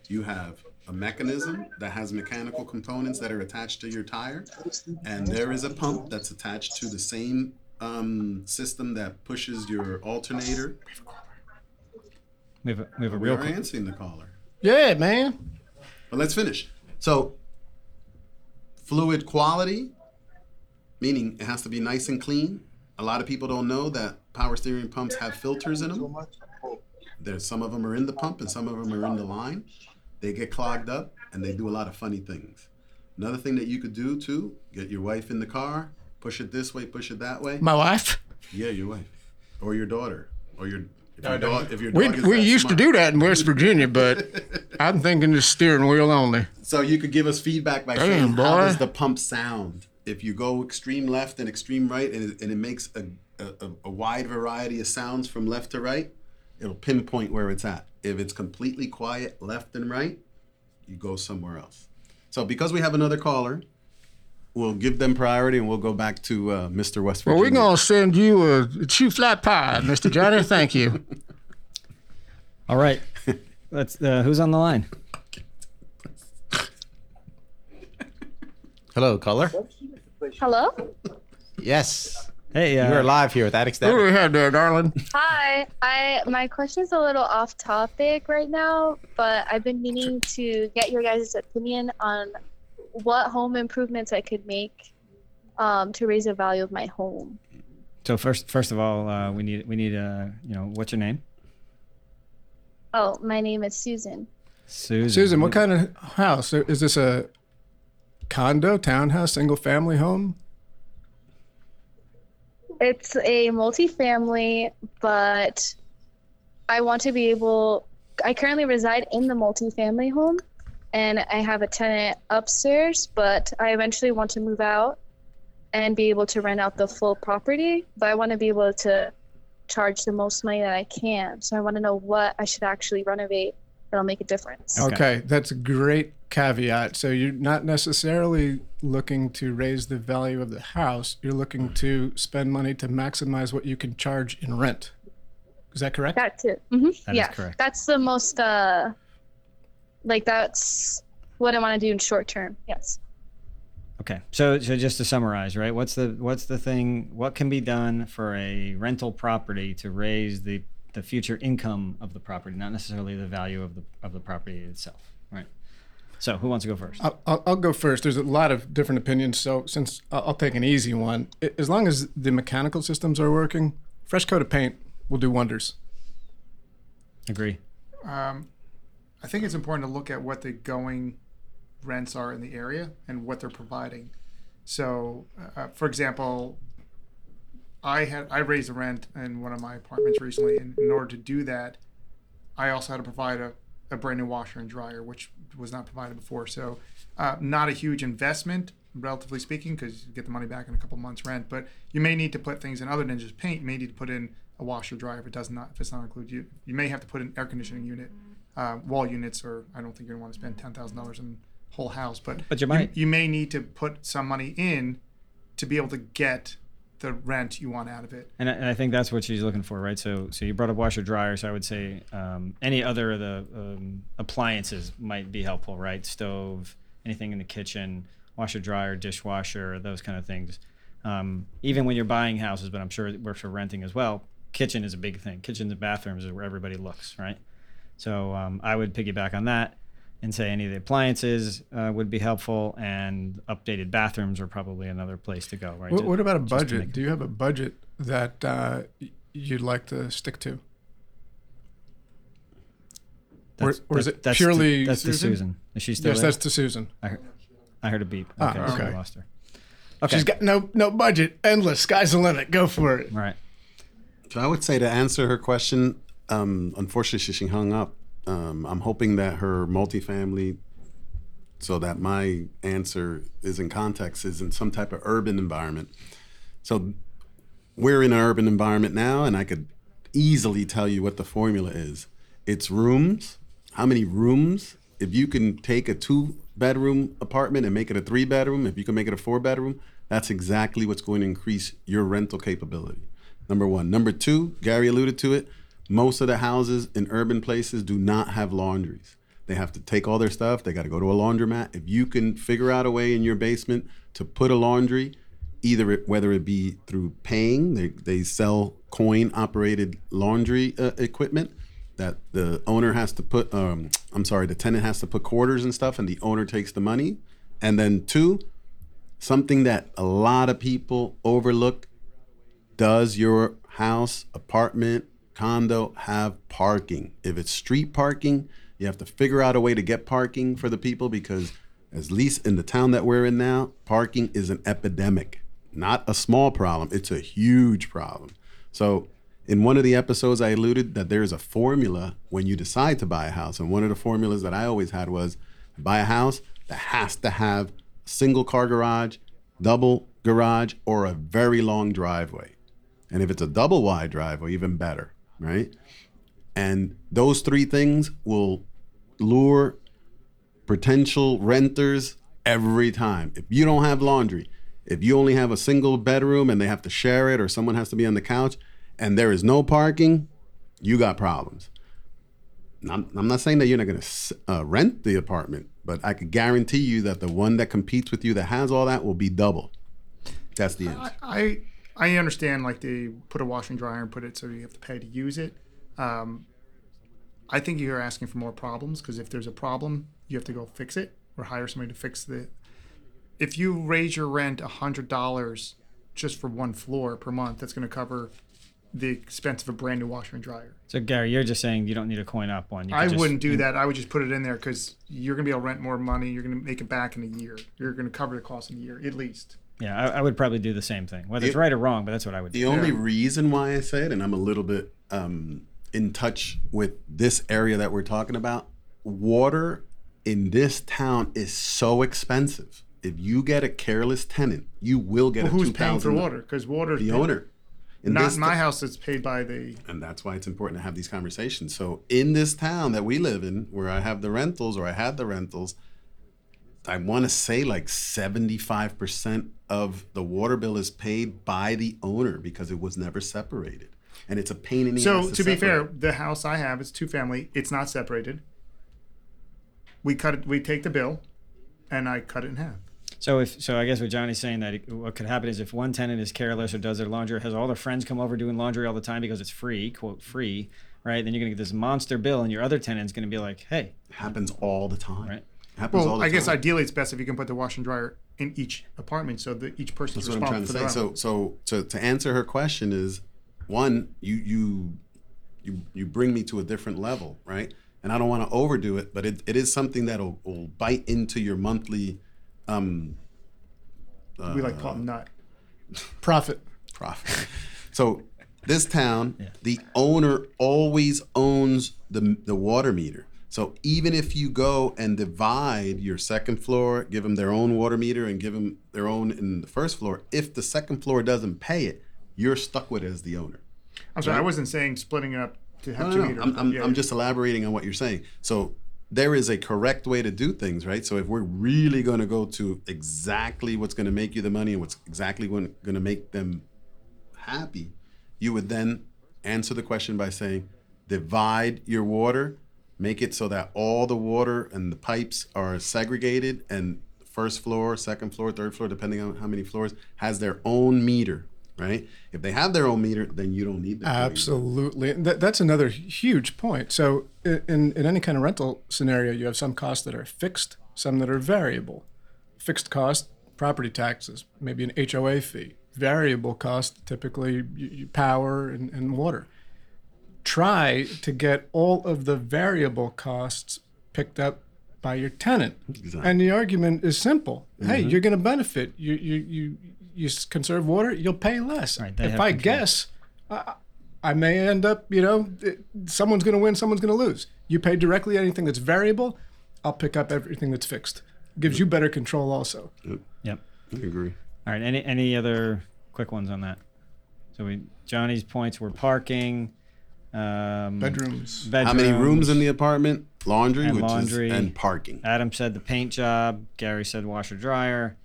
You have a mechanism that has mechanical components that are attached to your tire, and there is a pump that's attached to the same um, system that pushes your alternator. We have a, we have a real. We real. are quick- answering the caller. Yeah, man. But let's finish. So, fluid quality, meaning it has to be nice and clean. A lot of people don't know that power steering pumps have filters in them. There's some of them are in the pump and some of them are in the line. They get clogged up and they do a lot of funny things. Another thing that you could do too: get your wife in the car, push it this way, push it that way. My wife. Yeah, your wife, or your daughter, or your if your dog. If your We, dog is we that used smart. to do that in West Virginia, but I'm thinking just steering wheel only. So you could give us feedback by Damn, saying how does the pump sound if you go extreme left and extreme right, and it, and it makes a, a, a wide variety of sounds from left to right. It'll pinpoint where it's at. If it's completely quiet left and right, you go somewhere else. So because we have another caller, we'll give them priority and we'll go back to uh, Mr. West Well, we're going to send you a chew flat pie, Mr. Johnny. Thank you. All right. Let's. Uh, who's on the line? Hello, caller. Hello. Yes, Hey. Uh, you're live here with Attic Who do we have there, darling? Hi. I my question's a little off topic right now, but I've been meaning to get your guys' opinion on what home improvements I could make um, to raise the value of my home. so first, first of all, uh, we need we need uh, you know, what's your name? Oh, my name is Susan. Susan. Susan, what kind of house? Is this a condo, townhouse, single family home? It's a multifamily, but I want to be able. I currently reside in the multifamily home, and I have a tenant upstairs. But I eventually want to move out and be able to rent out the full property. But I want to be able to charge the most money that I can. So I want to know what I should actually renovate that'll make a difference. Okay. That's a great caveat. So you're not necessarily looking to raise the value of the house. You're looking to spend money to maximize what you can charge in rent. Is that correct? That too. hmm That is yeah, correct. that's the most. uh Like that's what I want to do in short term. Yes. Okay. So so just to summarize, right? What's the what's the thing? What can be done for a rental property to raise the the future income of the property, not necessarily the value of the of the property itself, right? So who wants to go first? I'll, I'll I'll go first. There's a lot of different opinions. So since I'll I'll take an easy one, as long as the mechanical systems are working, fresh coat of paint will do wonders. Agree. Um, I think it's important to look at what the going rents are in the area and what they're providing. So, uh, for example, I had I raised the rent in one of my apartments recently, and in order to do that, I also had to provide a, a brand new washer and dryer, which was not provided before. So, uh, not a huge investment, relatively speaking, because you get the money back in a couple months' rent. But you may need to put things in other than just paint. You may need to put in a washer dryer if it does not if it's not included. You you may have to put an air conditioning unit, uh, wall units, or I don't think you're gonna want to spend ten thousand dollars in whole house. But But you might. you may need to put some money in to be able to get the rent you want out of it. And I, and I think that's what she's looking for, right? So, so you brought up washer dryer. So I would say um, any other of the um, appliances might be helpful, right? Stove, anything in the kitchen, washer dryer, dishwasher, those kind of things. Um, even when you're buying houses, but I'm sure it works for renting as well. Kitchen is a big thing. Kitchens and bathrooms is where everybody looks, right? So um, I would piggyback on that and say any of the appliances uh, would be helpful, and updated bathrooms are probably another place to go, right? What, what about a just budget? make- Do you have a budget that uh, you'd like to stick to? Or- That's- or is that- it that's purely to, that's to Susan? Susan? Is she still Yes, there? that's to Susan. I heard, I heard a beep. Ah, Okay, so I lost her. Okay, She's got no no budget, endless. Sky's the limit. Go for it. right. So I would say to answer her question, um, unfortunately she hung up. Um, I'm hoping that her multifamily, so that my answer is in context, is in some type of urban environment. So we're in an urban environment now, and I could easily tell you what the formula is. It's rooms. How many rooms? If you can take a two bedroom apartment and make it a three bedroom, if you can make it a four bedroom, that's exactly what's going to increase your rental capability. Number one. Number two, Gary alluded to it. Most of the houses in urban places do not have laundries. They have to take all their stuff. They got to go to a laundromat. If you can figure out a way in your basement to put a laundry, either it, whether it be through paying, they, they sell coin operated laundry uh, equipment that the owner has to put, um, I'm sorry, the tenant has to put quarters and stuff, and the owner takes the money. And then two, something that a lot of people overlook does your house, apartment, condo have parking? If it's street parking, you have to figure out a way to get parking for the people because At least in the town that we're in now, parking is an epidemic. Not a small problem, it's a huge problem. So, in one of the episodes, I alluded that there is a formula when you decide to buy a house. And one of the formulas that I always had was buy a house that has to have single car garage, double garage, or a very long driveway. And if it's a double wide driveway, even better, right? And those three things will lure potential renters every time. If you don't have laundry, if you only have a single bedroom and they have to share it or someone has to be on the couch and there is no parking, you got problems. I'm, I'm not saying that you're not going to uh, rent the apartment, but I could guarantee you that the one that competes with you that has all that will be double. That's the end. I, I I understand like they put a washer and dryer and put it so you have to pay to use it. Um, I think you're asking for more problems because if there's a problem, you have to go fix it or hire somebody to fix the. If you raise your rent hundred dollars just for one floor per month, that's going to cover the expense of a brand new washer and dryer. So Gary, you're just saying you don't need a coin up one. You I just- wouldn't do that. I would just put it in there because you're going to be able to rent more money. You're going to make it back in a year. You're going to cover the cost in a year at least. Yeah, I, I would probably do the same thing. Whether it's right or wrong, but that's what I would do. The only reason why I say it, and I'm a little bit um, in touch with this area that we're talking about, water in this town is so expensive. If you get a careless tenant, you will get Well, a who's two paying for water? Because water The owner. In Not this in my ta- house. It's paid by the. and that's why it's important to have these conversations. So in this town that we live in, where I have the rentals or I had the rentals, I want to say like seventy-five percent of the water bill is paid by the owner because it was never separated, and it's a pain in the ass. So to be fair, the house I have is two family. It's not separated. We cut it. We take the bill, and I cut it in half. So if so, I guess what Johnny's saying that it, what could happen is if one tenant is careless or does their laundry, has all their friends come over doing laundry all the time because it's free, quote free, right? Then you're gonna get this monster bill, and your other tenant's gonna be like, "Hey, happens all the time. Right. Happens all Well, the I guess time. ideally it's best if you can put the washer and dryer in each apartment, so that each person's That's what I'm trying responsible to for say. their. So, so to to answer her question is, one, you you you you bring me to a different level, right? And I don't want to overdo it, but it, it is something that will, will bite into your monthly um, we like call it nut. Profit. profit. so this town, the owner always owns the the water meter. So even if you go and divide your second floor, give them their own water meter and give them their own in the first floor, if the second floor doesn't pay it, you're stuck with it as the owner. I'm sorry, I wasn't saying splitting it up to have No, two no. meters. I'm, I'm, Yeah, I'm yeah. just elaborating on what you're saying. So there is a correct way to do things, right? So if we're really going to go to exactly what's going to make you the money and what's exactly going to make them happy, you would then answer the question by saying, divide your water, make it so that all the water and the pipes are segregated, and first floor, second floor, third floor, depending on how many floors, has their own meter, right? If they have their own meter, then you don't need that. Absolutely. That's another huge point. So, in, in any kind of rental scenario, you have some costs that are fixed, some that are variable. Fixed cost, property taxes, maybe an HOA fee. Variable cost, typically power and, and water. Try to get all of the variable costs picked up by your tenant. Exactly. And the argument is simple. Hey, mm-hmm. you're going to benefit. You, you, you, you conserve water, you'll pay less. Right, if I control. guess, I, I may end up, you know, it- someone's going to win, someone's going to lose. You pay directly anything that's variable, I'll pick up everything that's fixed. Gives you better control also. yep." I agree. All right. Any any other quick ones on that? So we Johnny's points were parking, um, Bedrooms. How many rooms in the apartment? Laundry, And which laundry. is and parking. Adam said the paint job. Gary said washer dryer.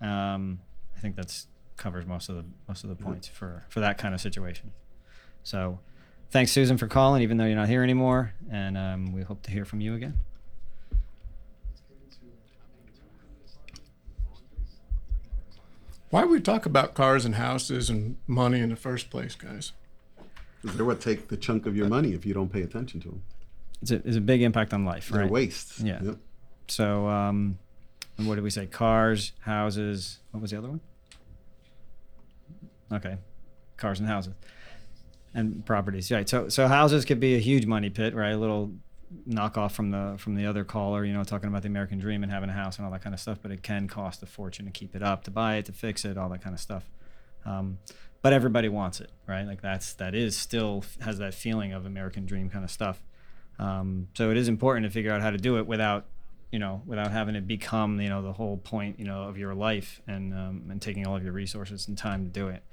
Um, I think that's covers most of the most of the points for for that kind of situation. So, thanks Susan for calling, even though you're not here anymore, and um, we hope to hear from you again. Why would we talk about cars and houses and money in the first place, guys? They're what take the chunk of your money if you don't pay attention to them. It's a, it's a big impact on life, They're right? waste. Yeah. Yep. So, um, and what did we say? Cars, houses. What was the other one? Okay, cars and houses, and properties. Right. So, so houses could be a huge money pit, right? A little knock off from the from the other caller, you know, talking about the American dream and having a house and all that kind of stuff, but it can cost a fortune to keep it up, to buy it, to fix it, all that kind of stuff. Um, but everybody wants it, right? Like that's that is still has that feeling of American dream kind of stuff. Um, so it is important to figure out how to do it without, you know, without having it become, you know, the whole point, you know, of your life and um, and taking all of your resources and time to do it.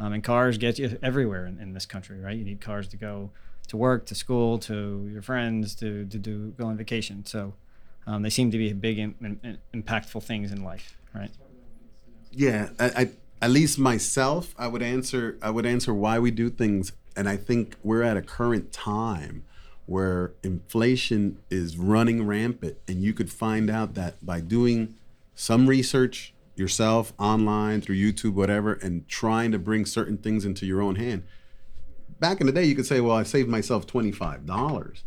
Um, and cars get you everywhere in, in this country, right? You need cars to go to work, to school, to your friends, to, to do go on vacation. So um, they seem to be big, in, in, impactful things in life, right? Yeah, I, I at least myself, I would answer. I would answer why we do things, and I think we're at a current time where inflation is running rampant, and you could find out that by doing some research yourself online through YouTube, whatever, and trying to bring certain things into your own hand. Back in the day, you could say, "Well, I saved myself twenty five dollars."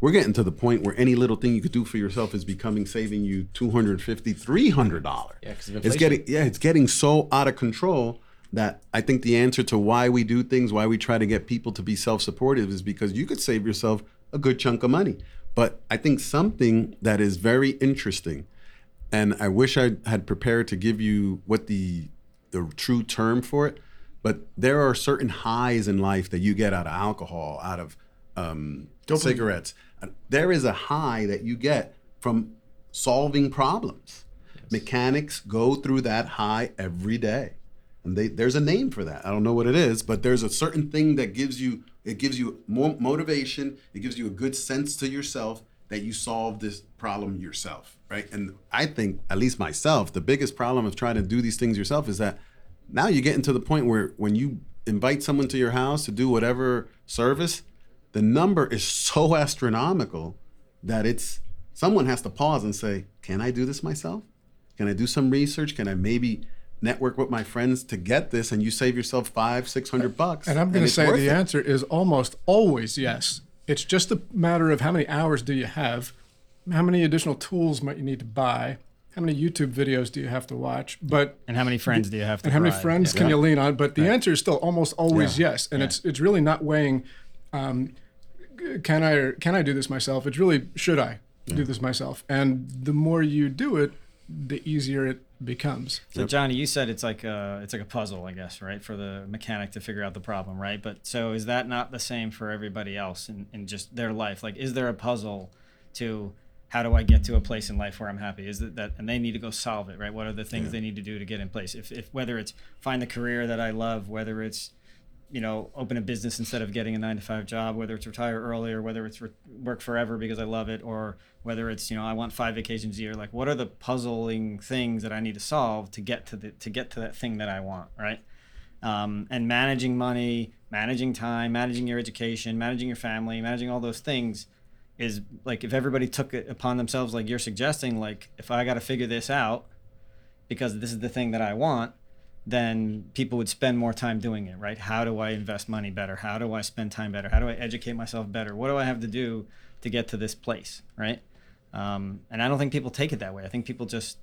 We're getting to the point where any little thing you could do for yourself is becoming saving you 250 300 dollars. Yeah, It's getting yeah, it's getting so out of control that I think the answer to why we do things, why we try to get people to be self-supportive is because you could save yourself a good chunk of money. But I think something that is very interesting and I wish I had prepared to give you what the the true term for it. But there are certain highs in life that you get out of alcohol, out of um, cigarettes. There is a high that you get from solving problems. Mechanics go through that high every day, and they, there's a name for that. I don't know what it is, but there's a certain thing that gives you it gives you more motivation. It gives you a good sense to yourself that you solved this problem yourself, right? And I think, at least myself, the biggest problem of trying to do these things yourself is that now you're getting to the point where when you invite someone to your house to do whatever service, the number is so astronomical that it's someone has to pause and say, "Can I do this myself? Can I do some research? Can I maybe network with my friends to get this?" And you save yourself five, six hundred bucks. And I'm going to say the it. answer is almost always yes. It's just a matter of how many hours do you have, how many additional tools might you need to buy, how many YouTube videos do you have to watch, but And how many friends do you have to and how many bribe? friends Yeah. can you lean on? But the answer is still almost always yes, and it's it's really not weighing. Um, g- can I can I do this myself? It's really should I do this myself? And the more you do it, the easier it becomes. So Johnny, you said it's like a it's like a puzzle, I guess, right, for the mechanic to figure out the problem, right? But so is that not the same for everybody else in, in just their life? Like, is there a puzzle to how do I get to a place in life where I'm happy? Is it that and they need to go solve it, right? What are the things they need to do to get in place? If, if whether it's find the career that I love, whether it's you know, open a business instead of getting a nine to five job, whether it's retire early or whether it's re- work forever because I love it, or whether it's you know I want five vacations a year. Like, what are the puzzling things that I need to solve to get to the to get to that thing that I want, right? Um, and managing money, managing time, managing your education, managing your family, managing all those things is like if everybody took it upon themselves, like you're suggesting, like if I got to figure this out because this is the thing that I want, then people would spend more time doing it, right? How do I invest money better? How do I spend time better? How do I educate myself better? What do I have to do to get to this place, right? Um, and I don't think people take it that way. I think people just,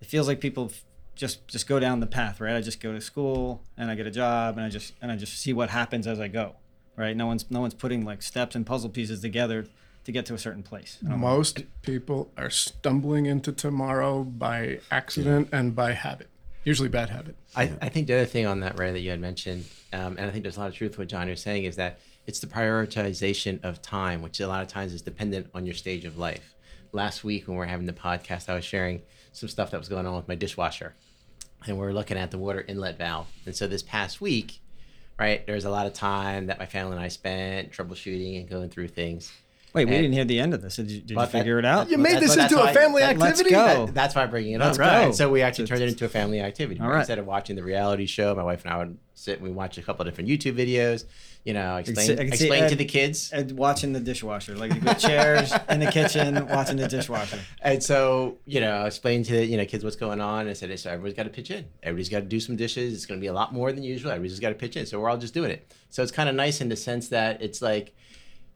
it feels like people just just go down the path, right? I just go to school and I get a job and I just and I just see what happens as I go, right? No one's no one's putting like steps and puzzle pieces together to get to a certain place. Know. Most people are stumbling into tomorrow by accident and by habit, usually bad habit. I, I think the other thing on that, Ray, that you had mentioned, um, and I think there's a lot of truth to what John was saying, is that it's the prioritization of time, which a lot of times is dependent on your stage of life. Last week, when we were having the podcast, I was sharing some stuff that was going on with my dishwasher, and we are looking at the water inlet valve. And so this past week, right, there's a lot of time that my family and I spent troubleshooting and going through things. Wait, we And- didn't hear the end of this. Did you, did you But that- figure it out? You made this into a family let's activity. go. That- that's why I'm bringing it Let's up. Right. so we actually turned it into a family activity. All right? Instead of watching the reality show, my wife and I would sit and we watch a couple of different YouTube videos. You know, explain see- I see to the kids. And watching the dishwasher, like the chairs in the kitchen, watching the dishwasher. And so, you know, explain to you know kids what's going on. I said, so everybody's got to pitch in. Everybody's got to do some dishes. It's going to be a lot more than usual. Everybody's got to pitch in. So we're all just doing it. So it's kind of nice in the sense that it's like,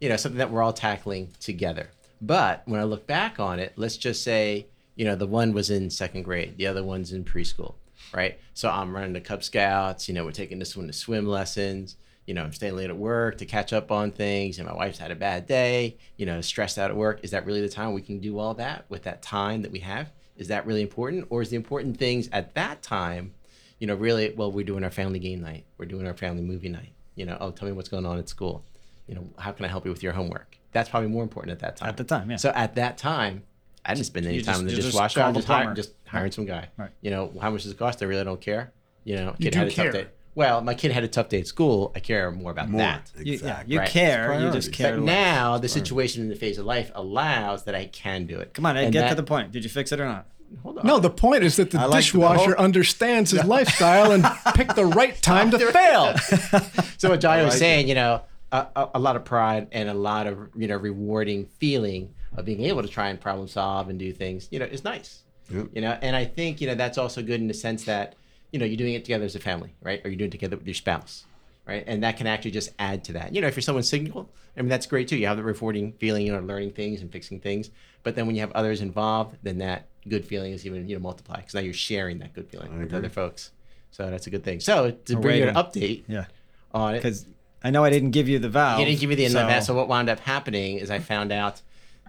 you know, something that we're all tackling together. But when I look back on it, let's just say, you know, the one was in second grade, the other one's in preschool, right? So I'm running the Cub Scouts. You know, we're taking this one to swim lessons. you know, I'm staying late at work to catch up on things, and my wife's had a bad day, you know, stressed out at work. Is that really the time we can do all that with that time that we have? Is that really important, or is the important things at that time, you know, really? Well, we're doing our family game night, we're doing our family movie night. You know, oh, tell me what's going on at school. You know, how can I help you with your homework? That's probably more important at that time. At the time, yeah. So at that time, I didn't spend any You time just- in the you just dishwasher. call I'm just, hiring, plumber. just hiring some guy. Right. You know, how much does it cost? I really don't care. You know, kid do had a care. tough day. Well, my kid had a tough day at school. I care more about More. that. You, yeah, Exactly. you Right. care. You just care. But now the situation in the phase of life allows that I can do it. Come on, Ed, And get to the point. Did you fix it or not? Hold on. No, the point is that the I like the dishwasher whole- understands his lifestyle and picked the right time to fail. so what Johnny was like saying, you know, a, a, a lot of pride and a lot of you know rewarding feeling of being able to try and problem solve and do things, you know, is nice. Yep. You know, and I think you know that's also good in the sense that you know you're doing it together as a family, right? Or you're doing it together with your spouse, right? And that can actually just add to that. You know, if you're someone single, I mean that's great too. You have the rewarding feeling, you know, learning things and fixing things. But then when you have others involved, then that good feeling is even you know multiplied because now you're sharing that good feeling with agree. other folks. So that's a good thing. So to bring you an update Yeah, on it, because I know I didn't give you the valve. you didn't give me the so- inlet valve. So what wound up happening is I found out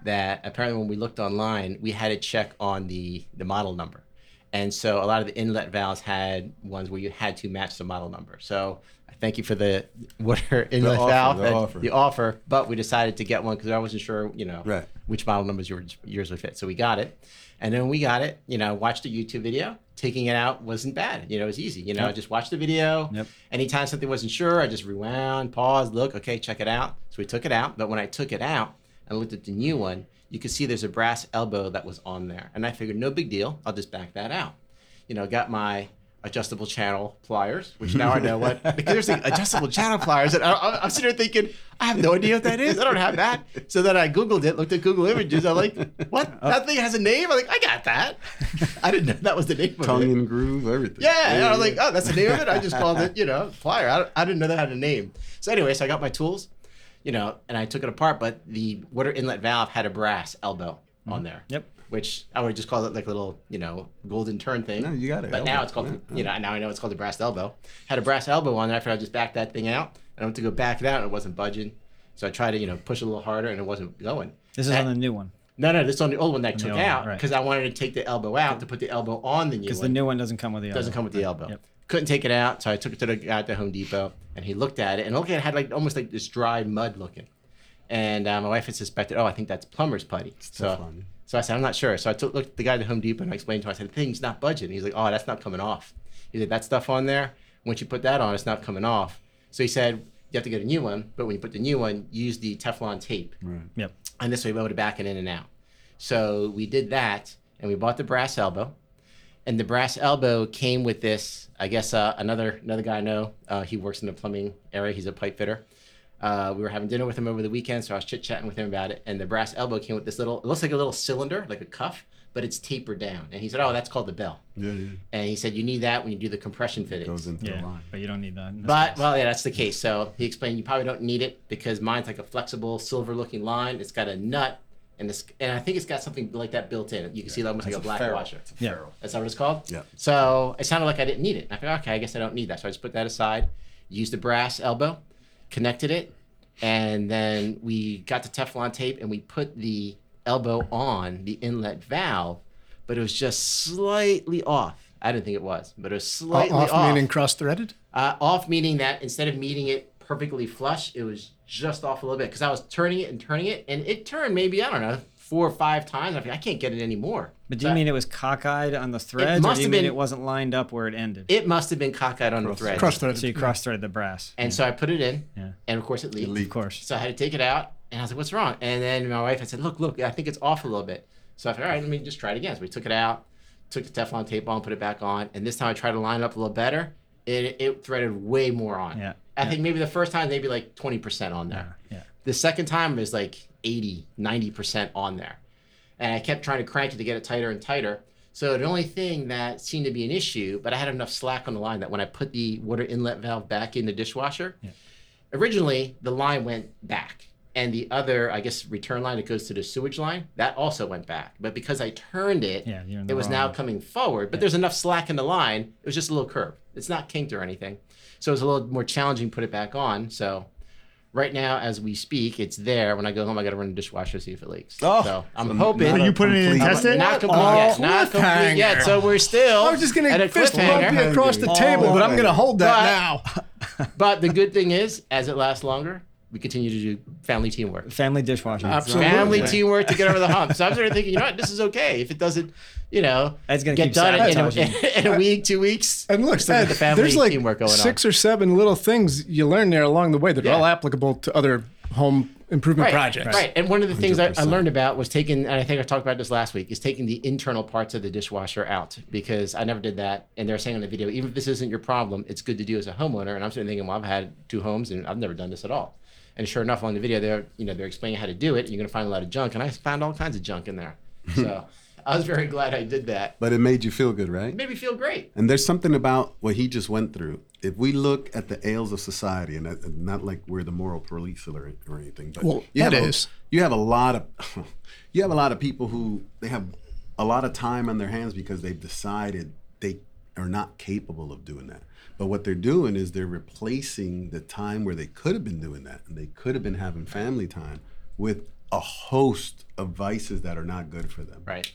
that apparently when we looked online, we had to check on the the model number, and so a lot of the inlet valves had ones where you had to match the model number. So I thank you for the water inlet offer, valve, the offer. the offer. But we decided to get one because I wasn't sure, you know, Right. which model numbers yours yours would fit. So we got it, and then we got it. You know, watched a YouTube video. Taking it out wasn't bad. You know, it was easy. You know, I just watched the video. Yep. Anytime something wasn't sure, I just rewound, pause, look, okay, check it out. So we took it out. But when I took it out and looked at the new one, you could see there's a brass elbow that was on there, and I figured no big deal. I'll just back that out. You know, got my adjustable channel pliers, which now I know what because there's like adjustable channel pliers, and I, I'm sitting there thinking I have no idea what that is. I don't have that. So then I googled it, looked at Google Images. I'm like, what? Uh, that thing has a name? I'm like, I got that. I didn't know that was the name of Tongue and groove, everything. Yeah, and I was like, oh, that's the name of it. I just called it, you know, plier. I, I didn't know that had a name. So anyway, so I got my tools, you know, and I took it apart. But the water inlet valve had a brass elbow on mm-hmm. there. Yep. Which I would just call it like a little, you know, golden turn thing. No, you got it. But now it's called, Yeah, you know, now I know it's called the brass elbow. Had a brass elbow on there after I just backed that thing out. And I went to go back it out and it wasn't budging. So I tried to, you know, push a little harder and it wasn't going. This is That- on the new one no, no, this is on the old one that I the took old one, out right. because I wanted to take the elbow out to put the elbow on the new one. because the new one doesn't come with the. elbow. doesn't elbow. come with the elbow. Yep. Couldn't take it out, so I took it to the guy at the Home Depot, and he looked at it, and looked at it had like almost like this dry mud looking. And uh, my wife had suspected, oh, I think that's plumber's putty. It's So, Teflon. So I said, I'm not sure. So I took looked at the guy at Home Depot and I explained to him. I said, the thing's not budging. He's like, oh, that's not coming off. He said, that stuff on there, once you put that on, it's not coming off. So he said, you have to get a new one, but when you put the new one, use the Teflon tape Right. Yep. and this way we able to back it in and out. So we did that, and we bought the brass elbow, and the brass elbow came with this. I guess uh, another another guy I know. Uh, he works in the plumbing area. He's a pipe fitter. Uh, we were having dinner with him over the weekend, so I was chit chatting with him about it. And the brass elbow came with this little. It looks like a little cylinder, like a cuff, but it's tapered down. And he said, "Oh, that's called the bell." Yeah, yeah. And he said, "You need that when you do the compression fittings." Goes into the line. but you don't need that. But case. well, yeah, that's the case. So he explained you probably don't need it because mine's like a flexible silver-looking line. It's got a nut, and this, and I think it's got something like that built in. You can see it almost like a black ferrule. washer. It's a Yeah. ferrule. That's not what it's called. Yeah. So it sounded like I didn't need it. I thought, okay, I guess I don't need that. So I just put that aside. Used the brass elbow, connected it, and then we got the Teflon tape and we put the elbow on the inlet valve, but it was just slightly off. I didn't think it was, but it was slightly off, off. meaning cross-threaded. Uh, off meaning that instead of meeting it perfectly flush, it was just off a little bit because I was turning it and turning it, and it turned maybe I don't know four or five times. I think I can't get it anymore. But do So you I- mean it was cockeyed on the threads, or must do you have mean been- it wasn't lined up where it ended? it must have been cockeyed on the thread. Cross-threaded. so you cross-threaded the brass. And so I put it in, Yeah. and of course it leaked. Of course. So I had to take it out, and I was like, "What's wrong?" And then my wife I said, "Look, look, I think it's off a little bit." So I thought, "All right, let me just try it again." So we took it out, took the Teflon tape on, put it back on, and this time I tried to line it up a little better. It, it threaded way more on. Yeah. I think maybe the first time maybe like twenty percent on there. Yeah. The second time was like 80, 90% on there. And I kept trying to crank it to get it tighter and tighter. So the only thing that seemed to be an issue, but I had enough slack on the line that when I put the water inlet valve back in the dishwasher, originally the line went back. And the other, I guess, return line that goes to the sewage line, that also went back. But because I turned it, Yeah, you're in the it was now wrong- coming forward. But there's enough slack in the line. It was just a little curve. It's not kinked or anything. So it's a little more challenging to put it back on. So right now, as we speak, it's there. When I go home, I got to run the dishwasher to see if it leaks. Oh. so I'm So hoping. not Are you putting it in and test it? Not complete Oh, yet. Not complete yet. So we're still. I was just gonna fist bump you across the table, but I'm gonna oh. hold that But- now. But the good thing is, as it lasts longer, we continue to do family teamwork. Family dishwasher. Absolutely. Family teamwork to get over the hump. So I'm sort of thinking, you know what, this is okay. If it doesn't, you know, it's gonna get done in a, in a week, two weeks. And look, Still got the family there's like teamwork going on. six or seven little things you learn there along the way that Yeah. are all applicable to other home improvement right, projects. Right. And one of the things I, I learned about was taking, and I think I talked about this last week, is taking the internal parts of the dishwasher out because I never did that. And they're saying on the video, even if this isn't your problem, it's good to do as a homeowner. And I'm sitting thinking, well, I've had two homes and I've never done this at all. And sure enough, on the video, they're you know they're explaining how to do it. And you're going to find a lot of junk, and I found all kinds of junk in there. So I was very glad I did that. But it made you feel good, right? It made me feel great. And there's something about what he just went through. If we look at the ails of society, and uh, not like we're the moral police or, or anything, but Well, you that have a- is. you have a lot of you have a lot of people who they have a lot of time on their hands because they've decided they are not capable of doing that. But what they're doing is they're replacing the time where they could have been doing that and they could have been having family time with a host of vices that are not good for them. Right.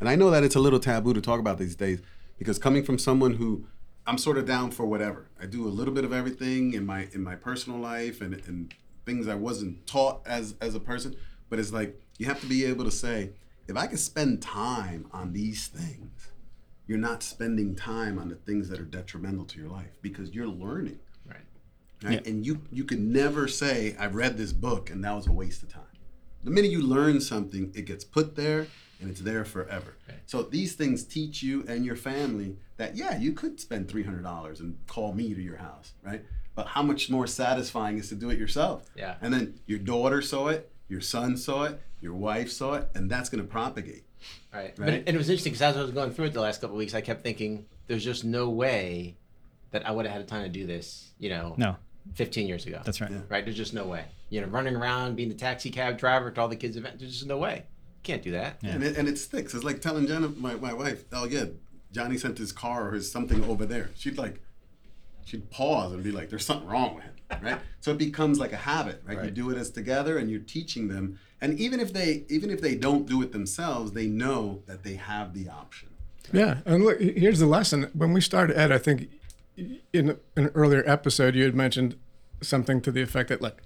And I know that it's a little taboo to talk about these days because coming from someone who I'm sort of down for whatever. I do a little bit of everything in my in my personal life and, and things I wasn't taught as as a person. But it's like you have to be able to say, if I can spend time on these things, you're not spending time on the things that are detrimental to your life because you're learning. Right. Right? And you you can never say, I read this book and that was a waste of time. The minute you learn something, it gets put there and it's there forever. So these things teach you and your family that yeah, you could spend three hundred dollars and call me to your house, right? But how much more satisfying is to do it yourself? Yeah. And then your daughter saw it, your son saw it, your wife saw it, and that's going to propagate. Right. But Right? it, and it was interesting because as I was going through it the last couple of weeks, I kept thinking, there's just no way that I would have had the time to do this, you know, No, 15 years ago. that's right. Yeah. right. There's just no way. You know, running around, being the taxi cab driver to all the kids' events, there's just no way. Can't do that. And it, and it sticks. It's like telling Jenna, my, my wife, oh yeah, Johnny sent his car or his something over there. She'd like, she'd pause and be like, there's something wrong with him, right? so it becomes like a habit, right? You do it as together, and you're teaching them. And even if they even if they don't do it themselves, they know that they have the option. Yeah, and look, here's the lesson. When we started, Ed, I think in an earlier episode you had mentioned something to the effect that, like,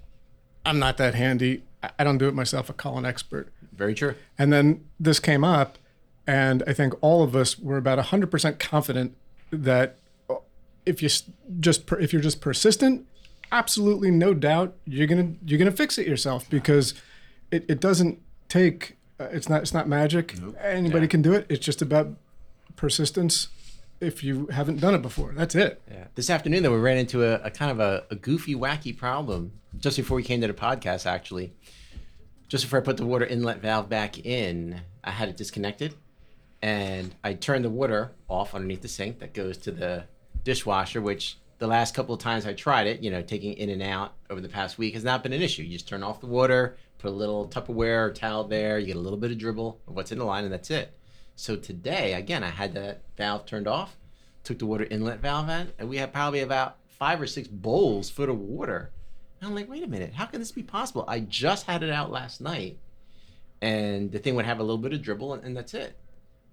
I'm not that handy. I- I don't do it myself. I call an expert. Very true. And then this came up, and I think all of us were about 100% confident that if you just if you're just persistent, absolutely no doubt you're gonna you're gonna fix it yourself because it, it doesn't take uh, it's not it's not magic. Anybody can do it. It's just about persistence. If you haven't done it before, that's it. Yeah. This afternoon, though, we ran into a, a kind of a, a goofy, wacky problem just before we came to the podcast, actually. Just before I put the water inlet valve back in, I had it disconnected. And I turned the water off underneath the sink that goes to the dishwasher, which the last couple of times I tried it, you know, taking in and out over the past week has not been an issue. You just turn off the water, put a little Tupperware or towel there, you get a little bit of dribble of what's in the line, and that's it. So today, again, I had that valve turned off, took the water inlet valve out, and we had probably about five or six bowls full of water. And I'm like, wait a minute, how can this be possible? I just had it out last night, and the thing would have a little bit of dribble, and, and that's it.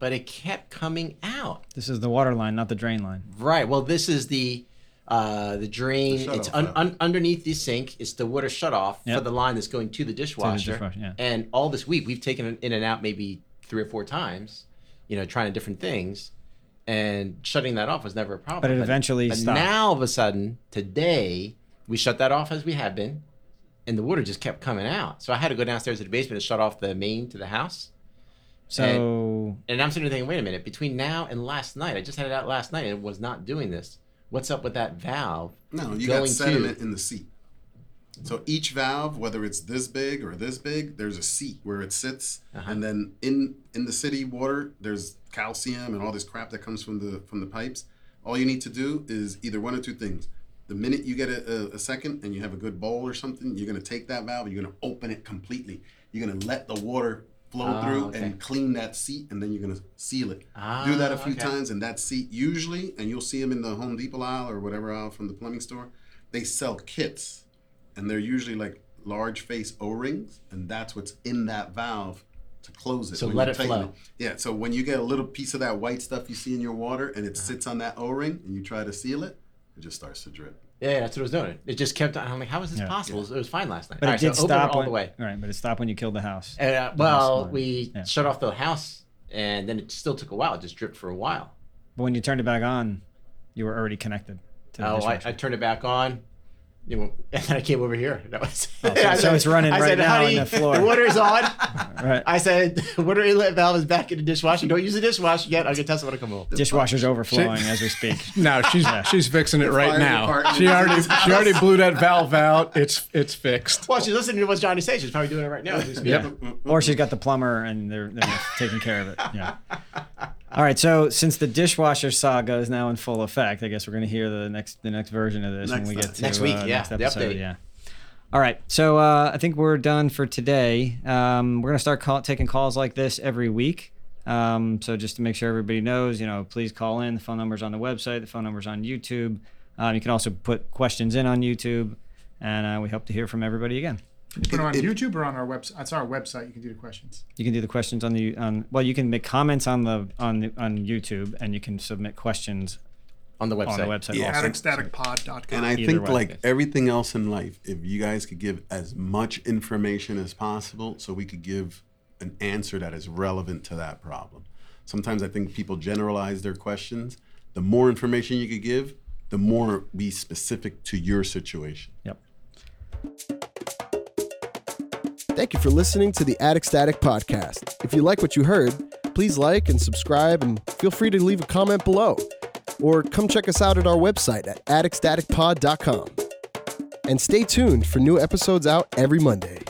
But it kept coming out. This is the water line, not the drain line. Right. Well, this is the uh, the drain. The it's un, un, underneath the sink. It's the water shut off Yep. for the line that's going to the dishwasher. dishwasher, yeah. And all this week, we've taken it in and out maybe three or four times. You know, trying different things, and shutting that off was never a problem. But it eventually but stopped. now all of a sudden, today, we shut that off as we have been, and the water just kept coming out. So I had to go downstairs to the basement and shut off the main to the house. So And I'm sitting there thinking, wait a minute, between now and last night, I just had it out last night and it was not doing this. What's up with that valve? No, you going got sediment to? in the seat. So each valve, whether it's this big or this big, there's a seat where it sits, Uh-huh. and then in in the city water, there's calcium and all this crap that comes from the from the pipes. All you need to do is either one or two things. The minute you get a, a, a second and you have a good bowl or something, you're gonna take that valve, you're gonna open it completely. You're gonna let the water flow Ah, through okay. and clean that seat, and then you're gonna seal it. Ah, Do that a few okay. times, and that seat usually, and you'll see them in the Home Depot aisle or whatever aisle from the plumbing store. They sell kits, and they're usually like large face O-rings, and that's what's in that valve to close it. So let it flow. Yeah. So when you get a little piece of that white stuff you see in your water, and Uh-huh. it sits on that O-ring, and you try to seal it, it just starts to drip. Yeah, yeah, that's what it was doing. It just kept on. I'm like, how is this Yeah. possible? It was- It was fine last night. But All it right, did so stop all when, the way. Right, but it stopped when you killed the house. And, uh, well, smart. we Yeah. shut off the house, and then it still took a while. It just dripped for a while. But when you turned it back on, you were already connected to the Oh, I. I turned it back on. You know, and then I came over here. That was. Oh, so- so it's running I right said, now "Honey, in the floor." The water's on. right. I said, water inlet valve is back in the dishwasher. Don't use the dishwasher yet. I'm gonna test it when I come home. Dishwasher's overflowing as we speak. No, she's she's fixing it right now. department She already she already blew that valve out. It's it's fixed. Well, she's listening to what Johnny says. She's probably doing it right now. as we speak. Yep. Or she's got the plumber and they're, they're taking care of it. Yeah. All right. So since the dishwasher saga is now in full effect, I guess we're going to hear the next the next version of this when we get to Next week, uh, yeah, next the episode. update. Yeah. All right. So uh, I think we're done for today. Um, we're going to start call- taking calls like this every week. Um, so just to make sure everybody knows, you know, please call in. The phone number's on the website. The phone number's on YouTube. Um, you can also put questions in on YouTube, and uh, we hope to hear from everybody again. Put them on It- it- YouTube or on our website. That's our website. You can do the questions. You can do the questions on the on. Well, you can make comments on the on the, on YouTube, and you can submit questions On the website. on the website. Yeah. also. Atticstaticpod.com. And I Either think, way. like everything else in life, if you guys could give as much information as possible so we could give an answer that is relevant to that problem. Sometimes I think people generalize their questions. The more information you could give, the more be specific to your situation. Yep. Thank you for listening to the Attic Static Podcast. If you like what you heard, please like and subscribe and feel free to leave a comment below. Or come check us out at our website at atticstaticpod.com. And stay tuned for new episodes out every Monday.